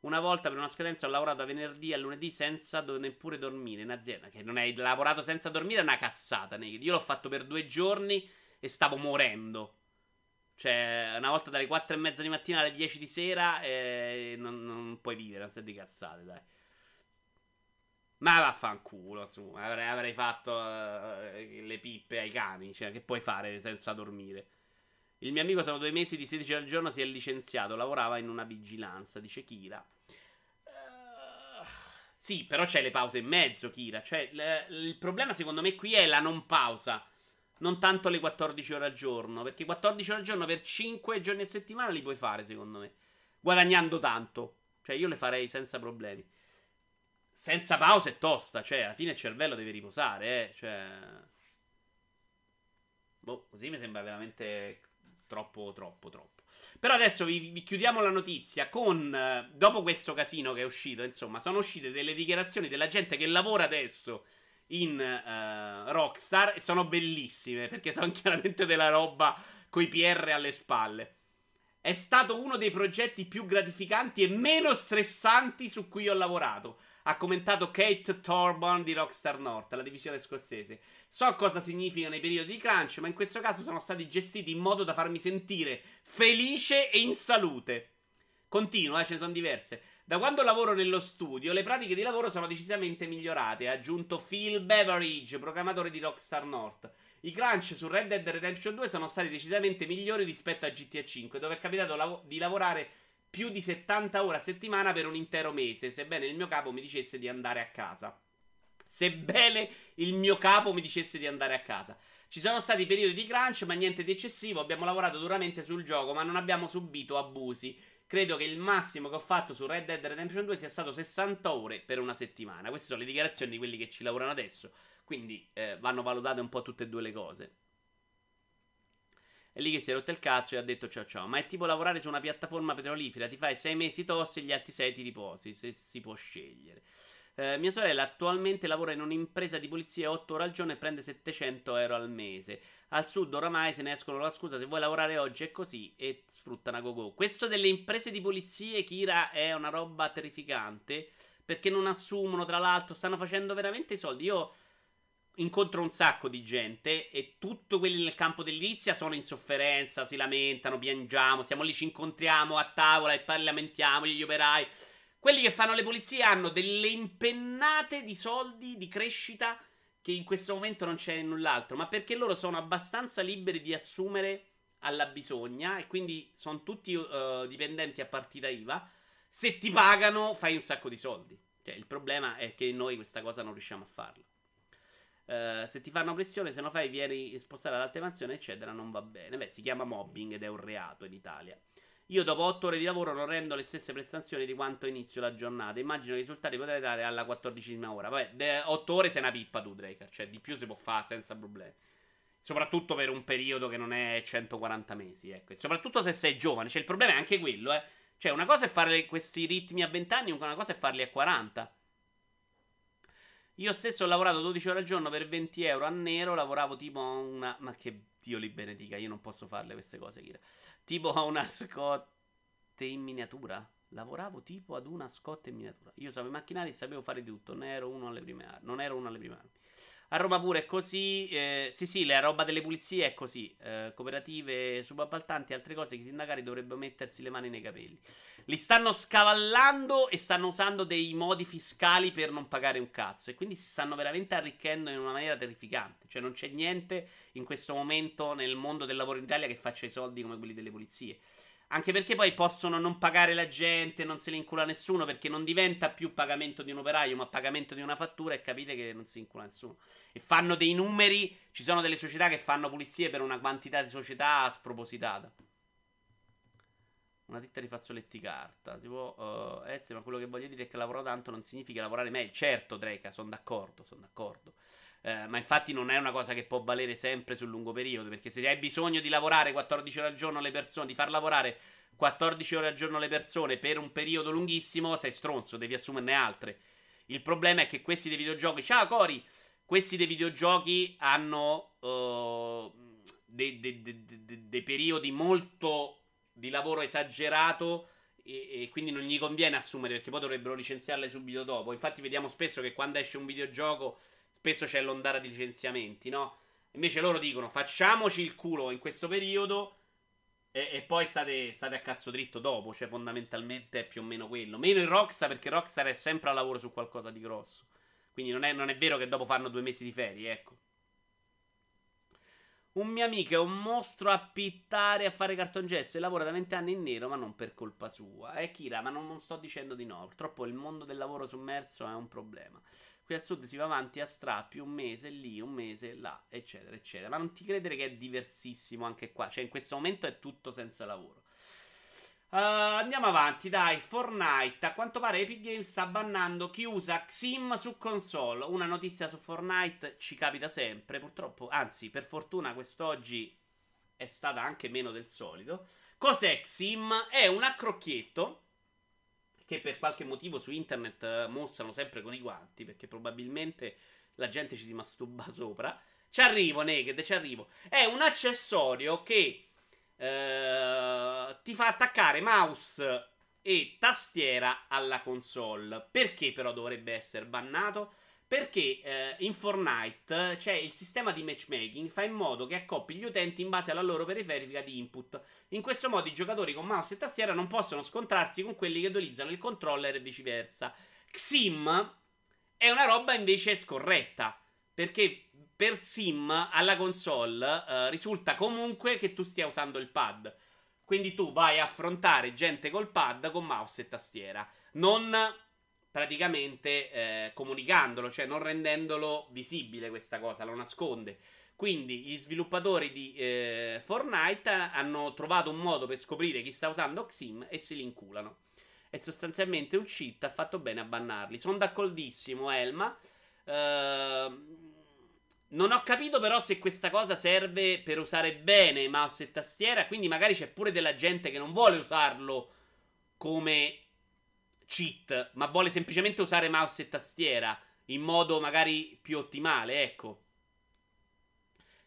Una volta per una scadenza ho lavorato da venerdì a lunedì senza do- neppure dormire in azienda. Che non hai lavorato senza dormire è una cazzata, Naked. Io l'ho fatto per due giorni e stavo morendo. Cioè, una volta dalle 4 e mezza di mattina alle 10 di sera eh, non, non, puoi vivere, non sei di cazzate, dai. Ma vaffanculo, insomma, avrei, avrei fatto uh, le pippe ai cani, cioè, che puoi fare senza dormire? Il mio amico sono due mesi di 16 al giorno, si è licenziato, lavorava in una vigilanza, dice Kira. Uh, sì, però c'è le pause in mezzo, Kira. Cioè, l- il problema secondo me qui è la non pausa non tanto le 14 ore al giorno. Perché 14 ore al giorno per 5 giorni a settimana li puoi fare, secondo me. Guadagnando tanto. Cioè, io le farei senza problemi. Senza pausa è tosta. Cioè, alla fine il cervello deve riposare, eh. Cioè. Boh, così mi sembra veramente troppo, troppo, troppo. Però adesso vi, vi chiudiamo la notizia con. Dopo questo casino che è uscito, insomma, sono uscite delle dichiarazioni della gente che lavora adesso in uh, Rockstar e sono bellissime perché sono chiaramente della roba coi PR alle spalle. È stato uno dei progetti più gratificanti e meno stressanti su cui ho lavorato. Ha commentato Kate Thorburn di Rockstar North, la divisione scozzese. So cosa significano i periodi di crunch, ma in questo caso sono stati gestiti in modo da farmi sentire felice e in salute. Continua, eh, ce ne sono diverse. Da quando lavoro nello studio, le pratiche di lavoro sono decisamente migliorate, ha aggiunto Phil Beveridge, programmatore di Rockstar North. I crunch su Red Dead Redemption 2 sono stati decisamente migliori rispetto a GTA 5, dove è capitato lav- di lavorare più di 70 ore a settimana per un intero mese, sebbene il mio capo mi dicesse di andare a casa. Sebbene il mio capo mi dicesse di andare a casa. Ci sono stati periodi di crunch, ma niente di eccessivo. Abbiamo lavorato duramente sul gioco, ma non abbiamo subito abusi. Credo che il massimo che ho fatto su Red Dead Redemption 2 sia stato 60 ore per una settimana. Queste sono le dichiarazioni di quelli che ci lavorano adesso. Quindi eh, vanno valutate un po' tutte e due le cose. È lì che si è rotto il cazzo e ha detto ciao ciao. Ma è tipo lavorare su una piattaforma petrolifera. Ti fai 6 mesi tossi e gli altri 6 ti riposi. Se si può scegliere. Eh, mia sorella attualmente lavora in un'impresa di pulizia 8 ore al giorno e prende 700 euro al mese. Al sud oramai se ne escono la scusa se vuoi lavorare oggi è così e sfruttano a go-go. Questo delle imprese di pulizie, Kira, è una roba terrificante perché non assumono, tra l'altro, stanno facendo veramente i soldi. Io incontro un sacco di gente e tutti quelli nel campo dell'edilizia sono in sofferenza, si lamentano, piangiamo, siamo lì, ci incontriamo a tavola e parlamentiamo, gli operai. Quelli che fanno le pulizie hanno delle impennate di soldi, di crescita che in questo momento non c'è null'altro, ma perché loro sono abbastanza liberi di assumere alla bisogna e quindi sono tutti uh, dipendenti a partita IVA. Se ti pagano, fai un sacco di soldi. Cioè, il problema è che noi questa cosa non riusciamo a farla. Uh, se ti fanno pressione, se non fai, vieni spostato ad alta mansione, eccetera, non va bene. Beh, si chiama mobbing ed è un reato in Italia. Io dopo 8 ore di lavoro non rendo le stesse prestazioni di quanto inizio la giornata. Immagino che i risultati potrei dare alla 14 ora. Vabbè, 8 ore sei una pippa tu, Draker. Cioè, di più si può fare senza problemi. Soprattutto per un periodo che non è 140 mesi, ecco. E soprattutto se sei giovane. Cioè, il problema è anche quello, eh. Cioè, una cosa è fare questi ritmi a 20 anni, una cosa è farli a 40. Io stesso ho lavorato 12 ore al giorno per 20 euro a nero. Lavoravo tipo una. Ma che Dio li benedica, io non posso farle queste cose, Kira. Tipo a una scotte in miniatura. Lavoravo tipo ad una scotta in miniatura. Io sapevo i macchinari e sapevo fare di tutto. Non ero uno alle prime armi. Non ero uno alle prime armi. A Roma pure è così. Eh, sì, sì, la roba delle pulizie è così. Eh, cooperative, subappaltanti e altre cose che i sindacati dovrebbero mettersi le mani nei capelli. Li stanno scavallando e stanno usando dei modi fiscali per non pagare un cazzo. E quindi si stanno veramente arricchendo in una maniera terrificante. Cioè, non c'è niente in questo momento nel mondo del lavoro in Italia che faccia i soldi come quelli delle pulizie. Anche perché poi possono non pagare la gente, non se li incula nessuno, perché non diventa più pagamento di un operaio, ma pagamento di una fattura e capite che non si incula nessuno. E fanno dei numeri, ci sono delle società che fanno pulizie per una quantità di società spropositata. Una ditta di fazzoletti carta. Può, uh, eh, ma quello che voglio dire è che lavoro tanto non significa lavorare meglio. Certo, Dreca, sono d'accordo, sono d'accordo. Eh, ma infatti non è una cosa che può valere sempre sul lungo periodo. Perché se hai bisogno di lavorare 14 ore al giorno le persone, di far lavorare 14 ore al giorno le persone per un periodo lunghissimo, sei stronzo, devi assumerne altre. Il problema è che questi dei videogiochi. Ciao Cori! Questi dei videogiochi hanno uh, dei, dei, dei, dei periodi molto di lavoro esagerato. E, e, quindi non gli conviene assumere perché poi dovrebbero licenziarle subito dopo. Infatti, vediamo spesso che quando esce un videogioco spesso c'è l'ondata di licenziamenti, no? Invece loro dicono facciamoci il culo in questo periodo e, e poi state, state, a cazzo dritto dopo, cioè fondamentalmente è più o meno quello. Meno il Rockstar perché Rockstar è sempre a lavoro su qualcosa di grosso. Quindi non è, non è vero che dopo fanno due mesi di ferie, ecco. Un mio amico è un mostro a pittare, a fare cartongesso e lavora da vent'anni in nero, ma non per colpa sua. Eh, Kira, ma non, non sto dicendo di no. Purtroppo il mondo del lavoro sommerso è un problema. Qui al sud si va avanti a strappi, un mese lì, un mese là, eccetera, eccetera. Ma non ti credere che è diversissimo anche qua. Cioè, in questo momento è tutto senza lavoro. Uh, andiamo avanti, dai. Fortnite. A quanto pare Epic Games sta bannando chi usa Xim su console. Una notizia su Fortnite ci capita sempre. Purtroppo, anzi, per fortuna quest'oggi è stata anche meno del solito. Cos'è Xim? È un accrocchietto che per qualche motivo su internet eh, mostrano sempre con i guanti, perché probabilmente la gente ci si masturba sopra. Ci arrivo, Naked, ci arrivo. È un accessorio che eh, ti fa attaccare mouse e tastiera alla console. Perché però dovrebbe essere bannato? Perché eh, in Fortnite c'è il sistema di matchmaking, fa in modo che accoppi gli utenti in base alla loro periferica di input. In questo modo i giocatori con mouse e tastiera non possono scontrarsi con quelli che utilizzano il controller e viceversa. Xim è una roba invece scorretta, perché per Sim alla console eh, risulta comunque che tu stia usando il pad. Quindi tu vai a affrontare gente col pad con mouse e tastiera. Non praticamente eh, comunicandolo, cioè non rendendolo visibile questa cosa, lo nasconde. Quindi gli sviluppatori di eh, Fortnite hanno trovato un modo per scoprire chi sta usando Xim e se li inculano. È sostanzialmente un cheat, ha fatto bene a bannarli. Sono d'accordissimo, Elma. Uh, non ho capito però se questa cosa serve per usare bene mouse e tastiera, quindi magari c'è pure della gente che non vuole usarlo come cheat, ma vuole semplicemente usare mouse e tastiera in modo magari più ottimale, ecco.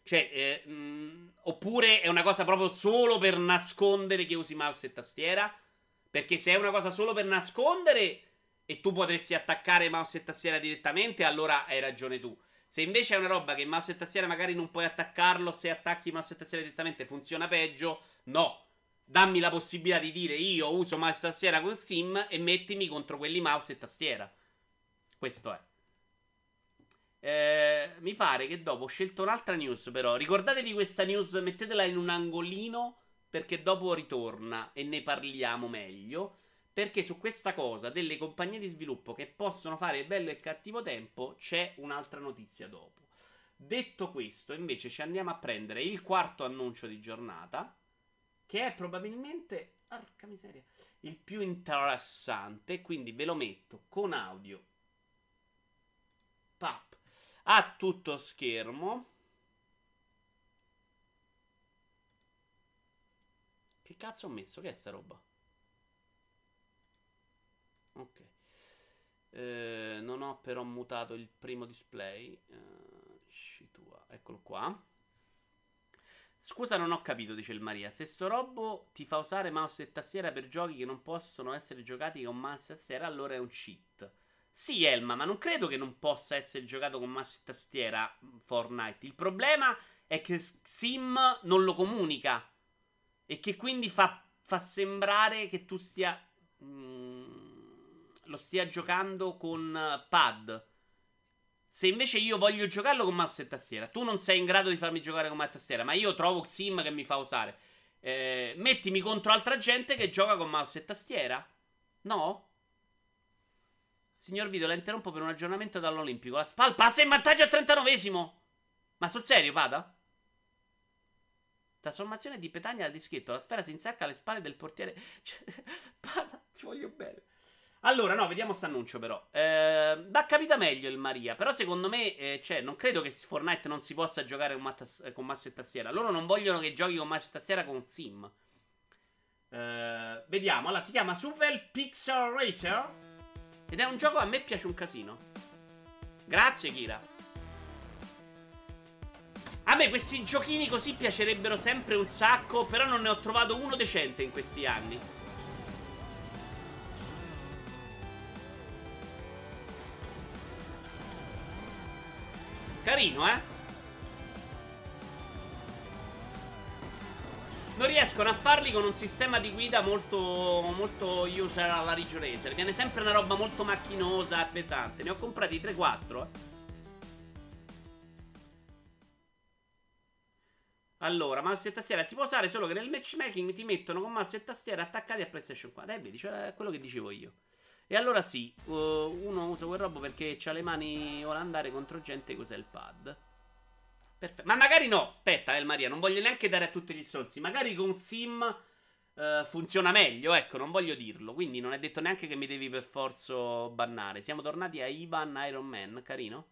Cioè, eh, mh, oppure è una cosa proprio solo per nascondere che usi mouse e tastiera? Perché se è una cosa solo per nascondere e tu potresti attaccare mouse e tastiera direttamente, allora hai ragione tu. Se invece è una roba che mouse e tastiera magari non puoi attaccarlo, se attacchi mouse e tastiera direttamente funziona peggio, no. Dammi la possibilità di dire io uso mouse e tastiera con Steam e mettimi contro quelli mouse e tastiera. Questo è. Eh, mi pare che dopo ho scelto un'altra news, però. Ricordatevi questa news, mettetela in un angolino perché dopo ritorna e ne parliamo meglio. Perché su questa cosa delle compagnie di sviluppo che possono fare bello e cattivo tempo c'è un'altra notizia dopo. Detto questo, invece, ci andiamo a prendere il quarto annuncio di giornata che è probabilmente, porca miseria, il più interessante, quindi ve lo metto con audio. Pap. A tutto schermo. Che cazzo ho messo? Che è sta roba? Ok. Eh, non ho però mutato il primo display. Eh, eccolo qua. Scusa, non ho capito, dice il Maria. Se sto robo ti fa usare mouse e tastiera per giochi che non possono essere giocati con mouse e tastiera, allora è un cheat. Sì, Elma, ma non credo che non possa essere giocato con mouse e tastiera mm, Fortnite. Il problema è che Sim non lo comunica. E che quindi fa, fa sembrare che tu stia. Mm, lo stia giocando con eh, pad. Se invece io voglio giocarlo con mouse e tastiera, tu non sei in grado di farmi giocare con mouse e tastiera, ma io trovo Sim che mi fa usare. Eh, mettimi contro altra gente che gioca con mouse e tastiera? No? Signor Video, la interrompo per un aggiornamento dall'Olimpico. La Spal passa in vantaggio al 39esimo. Ma sul serio, Pada? Trasformazione di Petagna al dischetto. La sfera si insacca alle spalle del portiere. Cioè, Pada, ti voglio bene. Allora, no, vediamo sto annuncio però. Eh, capita meglio il Maria. Però secondo me, eh, cioè, non credo che Fortnite non si possa giocare con, matas- con mouse e tastiera. Loro non vogliono che giochi con mouse e tastiera con sim. Eh, vediamo. Allora, si chiama Super Pixel Racer. Ed è un gioco a me piace un casino. Grazie, Kira. A me questi giochini così piacerebbero sempre un sacco, però non ne ho trovato uno decente in questi anni. Carino, eh? Non riescono a farli con un sistema di guida molto, molto user alla Ridge Racer. Viene sempre una roba molto macchinosa e pesante. Ne ho comprati 3-4. Allora, mouse e tastiera si può usare solo che nel matchmaking ti mettono con mouse e tastiera attaccati a PlayStation 4. Eh, vedi, cioè quello che dicevo io. E allora sì, uno usa quel robo perché ha le mani vuole andare contro gente usa il pad. Perfetto. Ma magari no, aspetta, El Maria, non voglio neanche dare a tutti gli stronzi. Magari con Sim uh, funziona meglio, ecco, non voglio dirlo. Quindi non è detto neanche che mi devi per forza bannare. Siamo tornati a Ivan Iron Man, carino.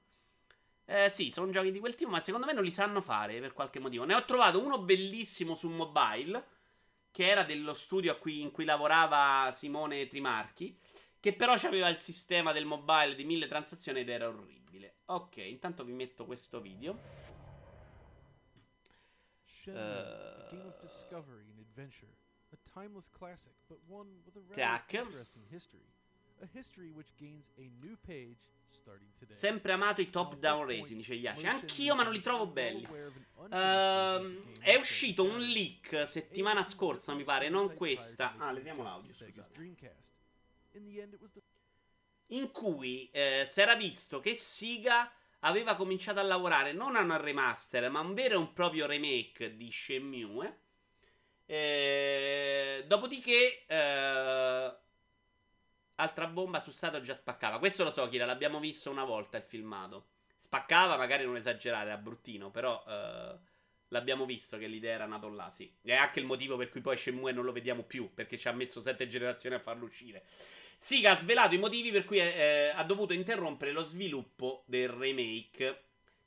Eh sì, sono giochi di quel tipo, ma secondo me non li sanno fare per qualche motivo. Ne ho trovato uno bellissimo su mobile, che era dello studio cui, in cui lavorava Simone Trimarchi, che però aveva il sistema del mobile di mille transazioni ed era orribile. Ok, intanto vi metto questo video. Shenmue, a game of discovery and adventure, a timeless classic, but one with a rather interesting history. A history which gains a new page. Sempre amato i top down racing, dice Yashi. Anch'io, ma non li trovo belli. Ehm, è uscito un leak settimana scorsa, mi pare, non questa. Ah, leviamo l'audio, scusate. In cui eh, si era visto che Siga aveva cominciato a lavorare non a un remaster, ma a un vero e un proprio remake di Shenmue. Eh, dopodiché, eh, altra bomba su Stato già spaccava. Questo lo so, Kira, l'abbiamo visto una volta il filmato. Spaccava, magari non esagerare, era bruttino, però eh, l'abbiamo visto che l'idea era nata là, sì. È anche il motivo per cui poi Shenmue non lo vediamo più, perché ci ha messo sette generazioni a farlo uscire. Siga ha svelato i motivi per cui eh, ha dovuto interrompere lo sviluppo del remake.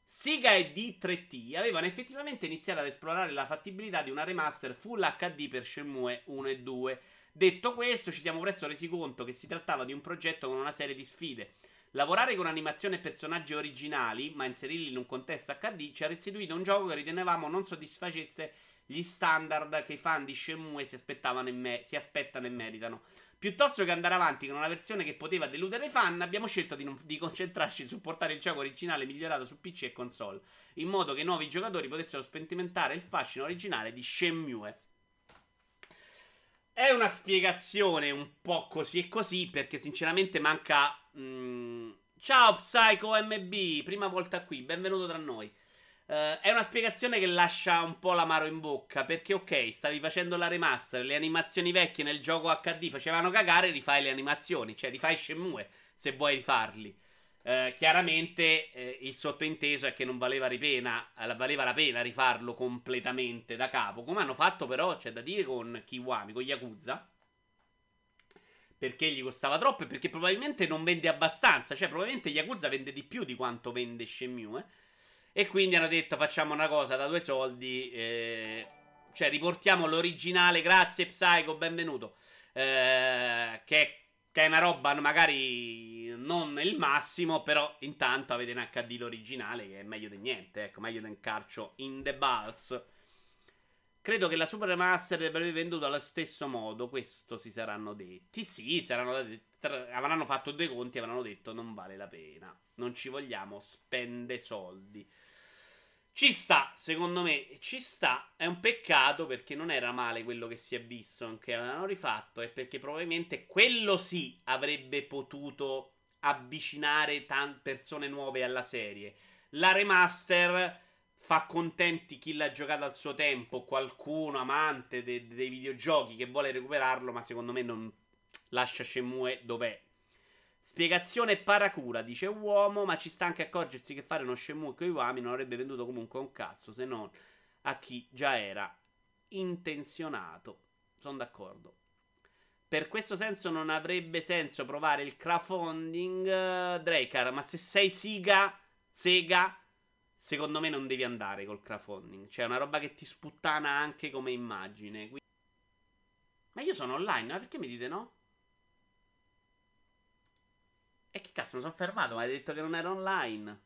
Siga e D3T avevano effettivamente iniziato ad esplorare la fattibilità di una remaster full HD per Shenmue 1 e 2. Detto questo, ci siamo presto resi conto che si trattava di un progetto con una serie di sfide. Lavorare con animazioni e personaggi originali, ma inserirli in un contesto HD, ci ha restituito un gioco che ritenevamo non soddisfacesse gli standard che i fan di Shenmue si, me- si aspettano e meritano. Piuttosto che andare avanti con una versione che poteva deludere i fan, abbiamo scelto di, non- di concentrarci su portare il gioco originale migliorato su PC e console, in modo che i nuovi giocatori potessero sperimentare il fascino originale di Shenmue. È una spiegazione un po' così e così, perché sinceramente manca... mm, Ciao Psycho MB, prima volta qui, benvenuto tra noi. Eh, è una spiegazione che lascia un po' l'amaro in bocca. Perché, ok, stavi facendo la remaster, le animazioni vecchie nel gioco HD facevano cagare, rifai le animazioni. Cioè, rifai Shenmue se vuoi rifarli. Eh, chiaramente eh, il sottointeso è che non valeva, ripena, valeva la pena rifarlo completamente da capo. Come hanno fatto, però, c'è da dire con Kiwami, con Yakuza. Perché gli costava troppo e perché probabilmente non vende abbastanza. Cioè, probabilmente Yakuza vende di più di quanto vende Shenmue. E quindi hanno detto facciamo una cosa da due soldi. eh, cioè riportiamo l'originale. Grazie Psycho, benvenuto. eh, che, che è una roba magari non il massimo. Però intanto avete in HD l'originale che è meglio di niente. Ecco, meglio del carcio in the balls. Credo che la Super Remaster avrebbe venduto allo stesso modo. Questo si saranno detti. Sì, saranno avranno fatto due conti e avranno detto non vale la pena. Non ci vogliamo spende soldi. Ci sta, secondo me, ci sta. È un peccato perché non era male quello che si è visto, che avevano rifatto, e perché probabilmente quello sì avrebbe potuto avvicinare tante persone nuove alla serie. La remaster fa contenti chi l'ha giocato al suo tempo, qualcuno amante de- dei videogiochi che vuole recuperarlo, ma secondo me non lascia Shenmue dov'è. Spiegazione paracura, dice uomo, ma ci sta anche accorgersi che fare uno Shenmue con i Wami non avrebbe venduto comunque un cazzo, se non a chi già era intenzionato. Sono d'accordo. Per questo senso non avrebbe senso provare il crowdfunding uh, Draker, ma se sei Siga, Sega, secondo me non devi andare col crowdfunding. Cioè, è una roba che ti sputtana anche come immagine. Ma io sono online, ma perché mi dite no? E che cazzo, mi sono fermato, ma hai detto che non era online.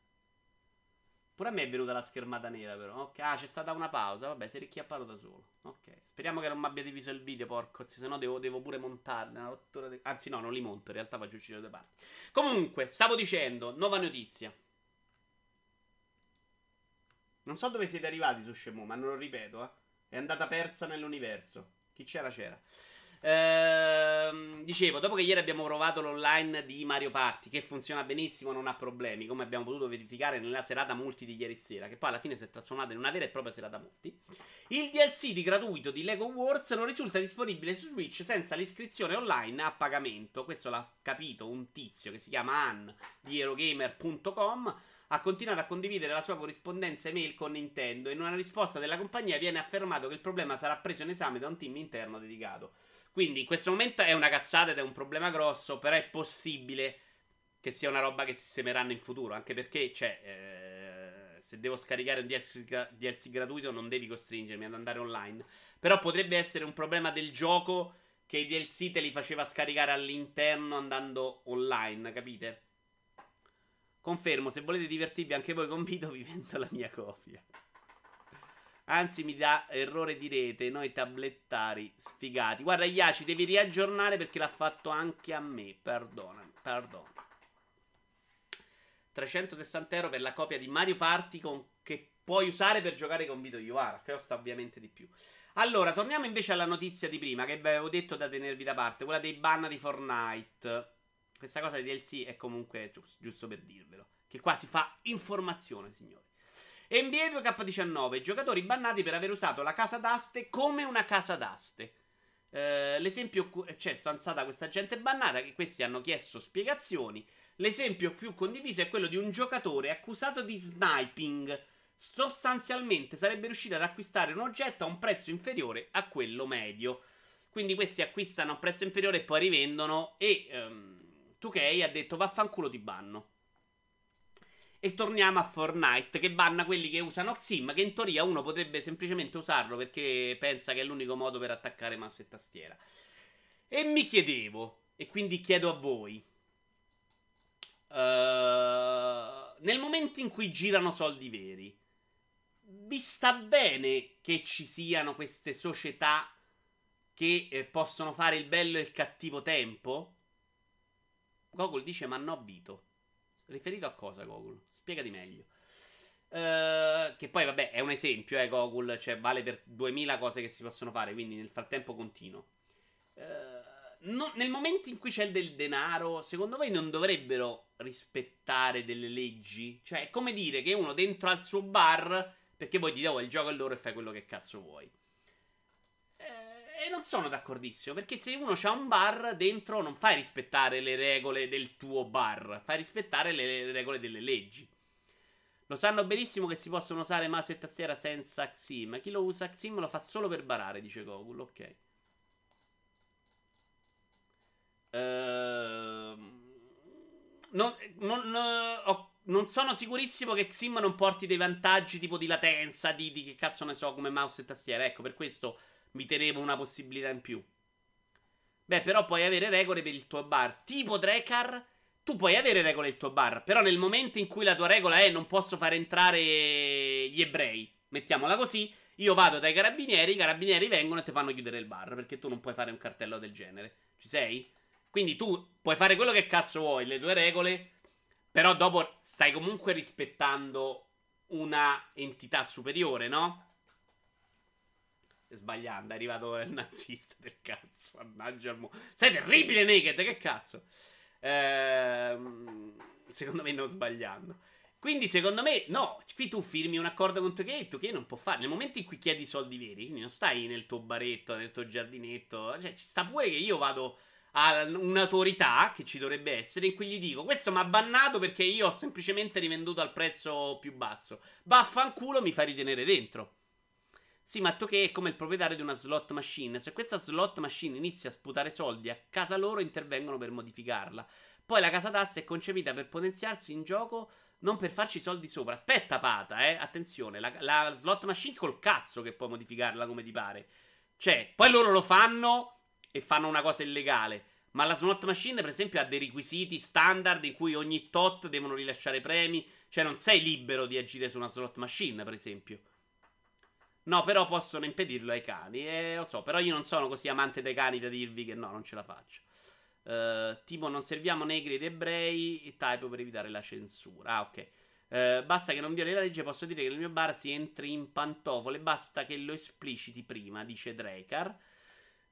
Pure a me è venuta la schermata nera, però. Ok, ah, c'è stata una pausa. Vabbè, si è ricchiappato da solo. Ok. Speriamo che non mi abbia diviso il video, porco. Se no devo, devo pure montarne. De... Anzi, no, non li monto. In realtà faccio uscire da due parti. Comunque, stavo dicendo, nuova notizia. Non so dove siete arrivati su Shemu, ma non lo ripeto, eh. È andata persa nell'universo. Chi c'era, c'era. Ehm, dicevo, dopo che ieri abbiamo provato l'online di Mario Party, che funziona benissimo, non ha problemi, come abbiamo potuto verificare nella serata multi di ieri sera, che poi alla fine si è trasformata in una vera e propria serata multi. Il DLC di gratuito di Lego Wars non risulta disponibile su Switch senza l'iscrizione online a pagamento. Questo l'ha capito un tizio che si chiama Ann di Eurogamer.com ha continuato a condividere la sua corrispondenza email con Nintendo. In una risposta della compagnia viene affermato che il problema sarà preso in esame da un team interno dedicato. Quindi in questo momento è una cazzata ed è un problema grosso, però è possibile che sia una roba che si semeranno in futuro, anche perché, cioè, eh, se devo scaricare un DLC, DLC gratuito non devi costringermi ad andare online. Però potrebbe essere un problema del gioco che i DLC te li faceva scaricare all'interno andando online, capite? Confermo, se volete divertirvi anche voi con video, vi vendo la mia copia. Anzi, mi dà errore di rete. Noi tablettari sfigati. Guarda, Iaci, devi riaggiornare perché l'ha fatto anche a me. Perdona, perdona. 360 euro per la copia di Mario Party con... che puoi usare per giocare con Vito Iovara. Che costa ovviamente di più. Allora, torniamo invece alla notizia di prima che vi avevo detto da tenervi da parte. Quella dei ban di Fortnite. Questa cosa di DLC è comunque giusto, giusto per dirvelo. Che qua si fa informazione, signori. NBA 2K19, giocatori bannati per aver usato la casa d'aste come una casa d'aste. Uh, l'esempio, cioè, sono stata questa gente bannata che questi hanno chiesto spiegazioni. L'esempio più condiviso è quello di un giocatore accusato di sniping. Sostanzialmente sarebbe riuscito ad acquistare un oggetto a un prezzo inferiore a quello medio. Quindi questi acquistano a un prezzo inferiore e poi rivendono. E um, 2K ha detto vaffanculo ti banno. E torniamo a Fortnite che banna quelli che usano Xim, che in teoria uno potrebbe semplicemente usarlo perché pensa che è l'unico modo per attaccare mouse e tastiera. E mi chiedevo, e quindi chiedo a voi, uh, nel momento in cui girano soldi veri, vi sta bene che ci siano queste società che eh, possono fare il bello e il cattivo tempo? Google dice ma no Vito. Riferito a cosa Google? Spiegati meglio. Uh, che poi, vabbè, è un esempio, eh, Google, cioè vale per 2000 cose che si possono fare, quindi nel frattempo continuo. Uh, no, nel momento in cui c'è del denaro, secondo voi non dovrebbero rispettare delle leggi? Cioè, è come dire che uno dentro al suo bar, perché poi ti do il gioco è loro e fai quello che cazzo vuoi. Eh, e non sono d'accordissimo, perché se uno ha un bar dentro non fai rispettare le regole del tuo bar, fai rispettare le regole delle leggi. Lo sanno benissimo che si possono usare mouse e tastiera senza Xim. Chi lo usa Xim lo fa solo per barare, dice Gogul. Ok. Ehm... Non, non, oh, non, sono sicurissimo che Xim non porti dei vantaggi tipo di latenza, di, di che cazzo ne so, come mouse e tastiera. Ecco, per questo mi tenevo una possibilità in più. Beh, però puoi avere regole per il tuo bar. Tipo Dracar tu puoi avere regole nel tuo bar, però nel momento in cui la tua regola è non posso fare entrare gli ebrei, mettiamola così, io vado dai carabinieri, i carabinieri vengono e ti fanno chiudere il bar, perché tu non puoi fare un cartello del genere. Ci sei? Quindi tu puoi fare quello che cazzo vuoi, le tue regole, però dopo stai comunque rispettando una entità superiore, no? Sbagliando, è arrivato il nazista del cazzo. Mannaggia il mo. Sei terribile, Naked, che cazzo? Ehm, secondo me non sbagliando. Quindi secondo me, no, qui tu firmi un accordo con 2K e 2K non può fare. Nel momento in cui chiedi soldi veri, quindi non stai nel tuo baretto, nel tuo giardinetto, cioè ci sta pure che io vado a un'autorità che ci dovrebbe essere in cui gli dico questo mi ha bannato perché io ho semplicemente rivenduto al prezzo più basso. Vaffanculo mi fa ritenere dentro. Sì, ma tu che è come il proprietario di una slot machine. Se questa slot machine inizia a sputare soldi a casa loro, intervengono per modificarla. Poi la casa d'asse è concepita per potenziarsi in gioco, non per farci soldi sopra. Aspetta, pata, eh. Attenzione, la, la slot machine col cazzo che puoi modificarla come ti pare. Cioè, poi loro lo fanno e fanno una cosa illegale. Ma la slot machine, per esempio, ha dei requisiti standard in cui ogni tot devono rilasciare premi. Cioè, non sei libero di agire su una slot machine, per esempio. No, però possono impedirlo ai cani. E lo so, però io non sono così amante dei cani da dirvi che no, non ce la faccio. Uh, tipo, non serviamo negri ed ebrei. Type per evitare la censura. Ah, ok. Uh, basta che non violi la legge. Posso dire che nel mio bar si entri in pantofole. Basta che lo espliciti prima, dice Dracar.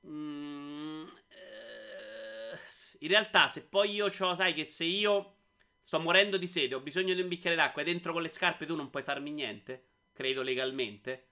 Mm, eh, in realtà, se poi io ho, sai che se io sto morendo di sede, ho bisogno di un bicchiere d'acqua e dentro con le scarpe tu non puoi farmi niente? Credo legalmente.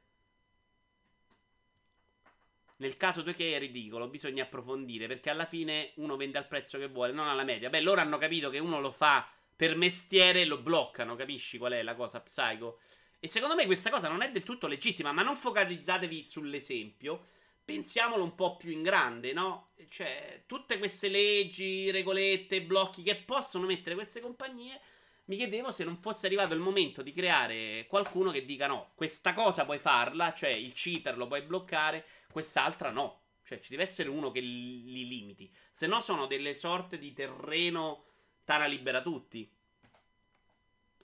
Nel caso 2K è ridicolo, bisogna approfondire perché alla fine uno vende al prezzo che vuole, non alla media. Beh, loro hanno capito che uno lo fa per mestiere e lo bloccano, capisci qual è la cosa psycho? E secondo me questa cosa non è del tutto legittima, ma non focalizzatevi sull'esempio pensiamolo un po' più in grande, no? Cioè, tutte queste leggi, regolette, blocchi che possono mettere queste compagnie, mi chiedevo se non fosse arrivato il momento di creare qualcuno che dica no, questa cosa puoi farla, cioè il cheater lo puoi bloccare, quest'altra no. Cioè, ci deve essere uno che li limiti. Se no sono delle sorte di terreno tana libera tutti.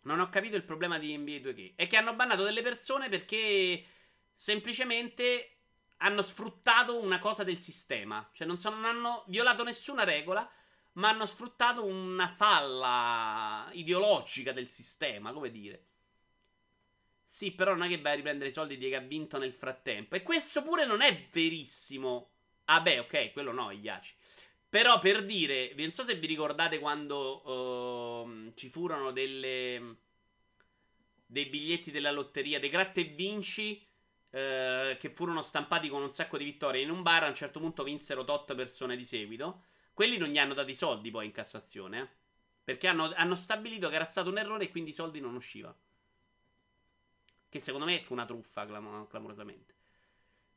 Non ho capito il problema di NBA 2K. È che hanno bannato delle persone perché semplicemente hanno sfruttato una cosa del sistema. Cioè, non, sono, non hanno violato nessuna regola, ma hanno sfruttato una falla ideologica del sistema, come dire. Sì, però non è che vai a riprendere i soldi di chi ha vinto nel frattempo. E questo pure non è verissimo. Ah, beh, ok, quello no, Iaci. Però per dire, non so se vi ricordate quando uh, ci furono delle, dei biglietti della lotteria, dei gratta e vinci eh, che furono stampati con un sacco di vittorie in un bar. A un certo punto vinsero tot persone di seguito. Quelli non gli hanno dato i soldi poi in Cassazione. Eh? Perché hanno, hanno stabilito che era stato un errore e quindi i soldi non uscivano. Che secondo me fu una truffa, clam- clamorosamente.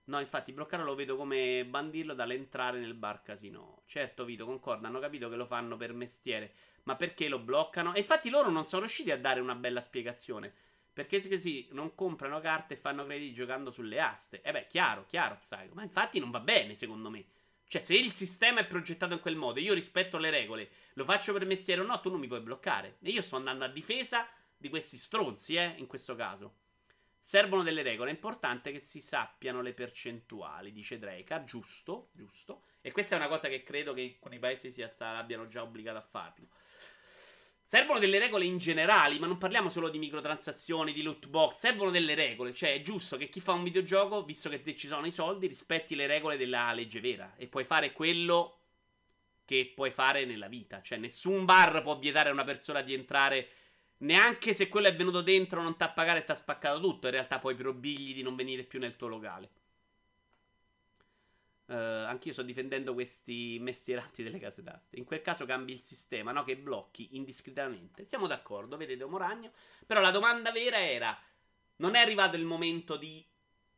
No, infatti, bloccarlo lo vedo come bandirlo dall'entrare nel bar casino. Certo, Vito, concordo, hanno capito che lo fanno per mestiere. Ma perché lo bloccano? E infatti loro non sono riusciti a dare una bella spiegazione. Perché così non comprano carte e fanno crediti giocando sulle aste. E eh beh, chiaro, chiaro, Psycho. Ma infatti non va bene, secondo me. Cioè, se il sistema è progettato in quel modo, io rispetto le regole, lo faccio per mestiere o no, tu non mi puoi bloccare. E io sto andando a difesa di questi stronzi, eh, in questo caso. Servono delle regole, è importante che si sappiano le percentuali, dice Drake. Giusto, giusto. E questa è una cosa che credo che alcuni paesi sia sta, abbiano già obbligato a farlo. Servono delle regole in generale, ma non parliamo solo di microtransazioni, di loot box. Servono delle regole. Cioè, è giusto che chi fa un videogioco, visto che ci sono i soldi, rispetti le regole della legge vera. E puoi fare quello che puoi fare nella vita. Cioè, nessun bar può vietare a una persona di entrare. Neanche se quello è venuto dentro, non ti ha pagato e ti ha spaccato tutto. In realtà puoi probigli di non venire più nel tuo locale. Uh, anch'io sto difendendo questi mestieranti delle case d'aste. In quel caso cambi il sistema, no? Che blocchi indiscretamente. Siamo d'accordo, vedete Moragno. Però la domanda vera era: non è arrivato il momento di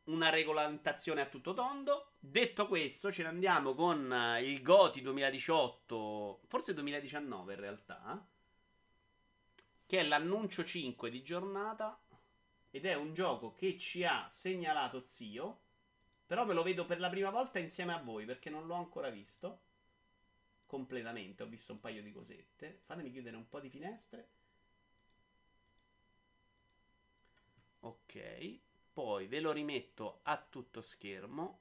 una regolamentazione a tutto tondo? Detto questo, ce ne andiamo con eh, il Goti 2018, forse 2019 in realtà, che è l'annuncio 5 di giornata. Ed è un gioco che ci ha segnalato Zio però me lo vedo per la prima volta insieme a voi perché non l'ho ancora visto. Completamente, ho visto un paio di cosette. Fatemi chiudere un po' di finestre. Ok, poi ve lo rimetto a tutto schermo.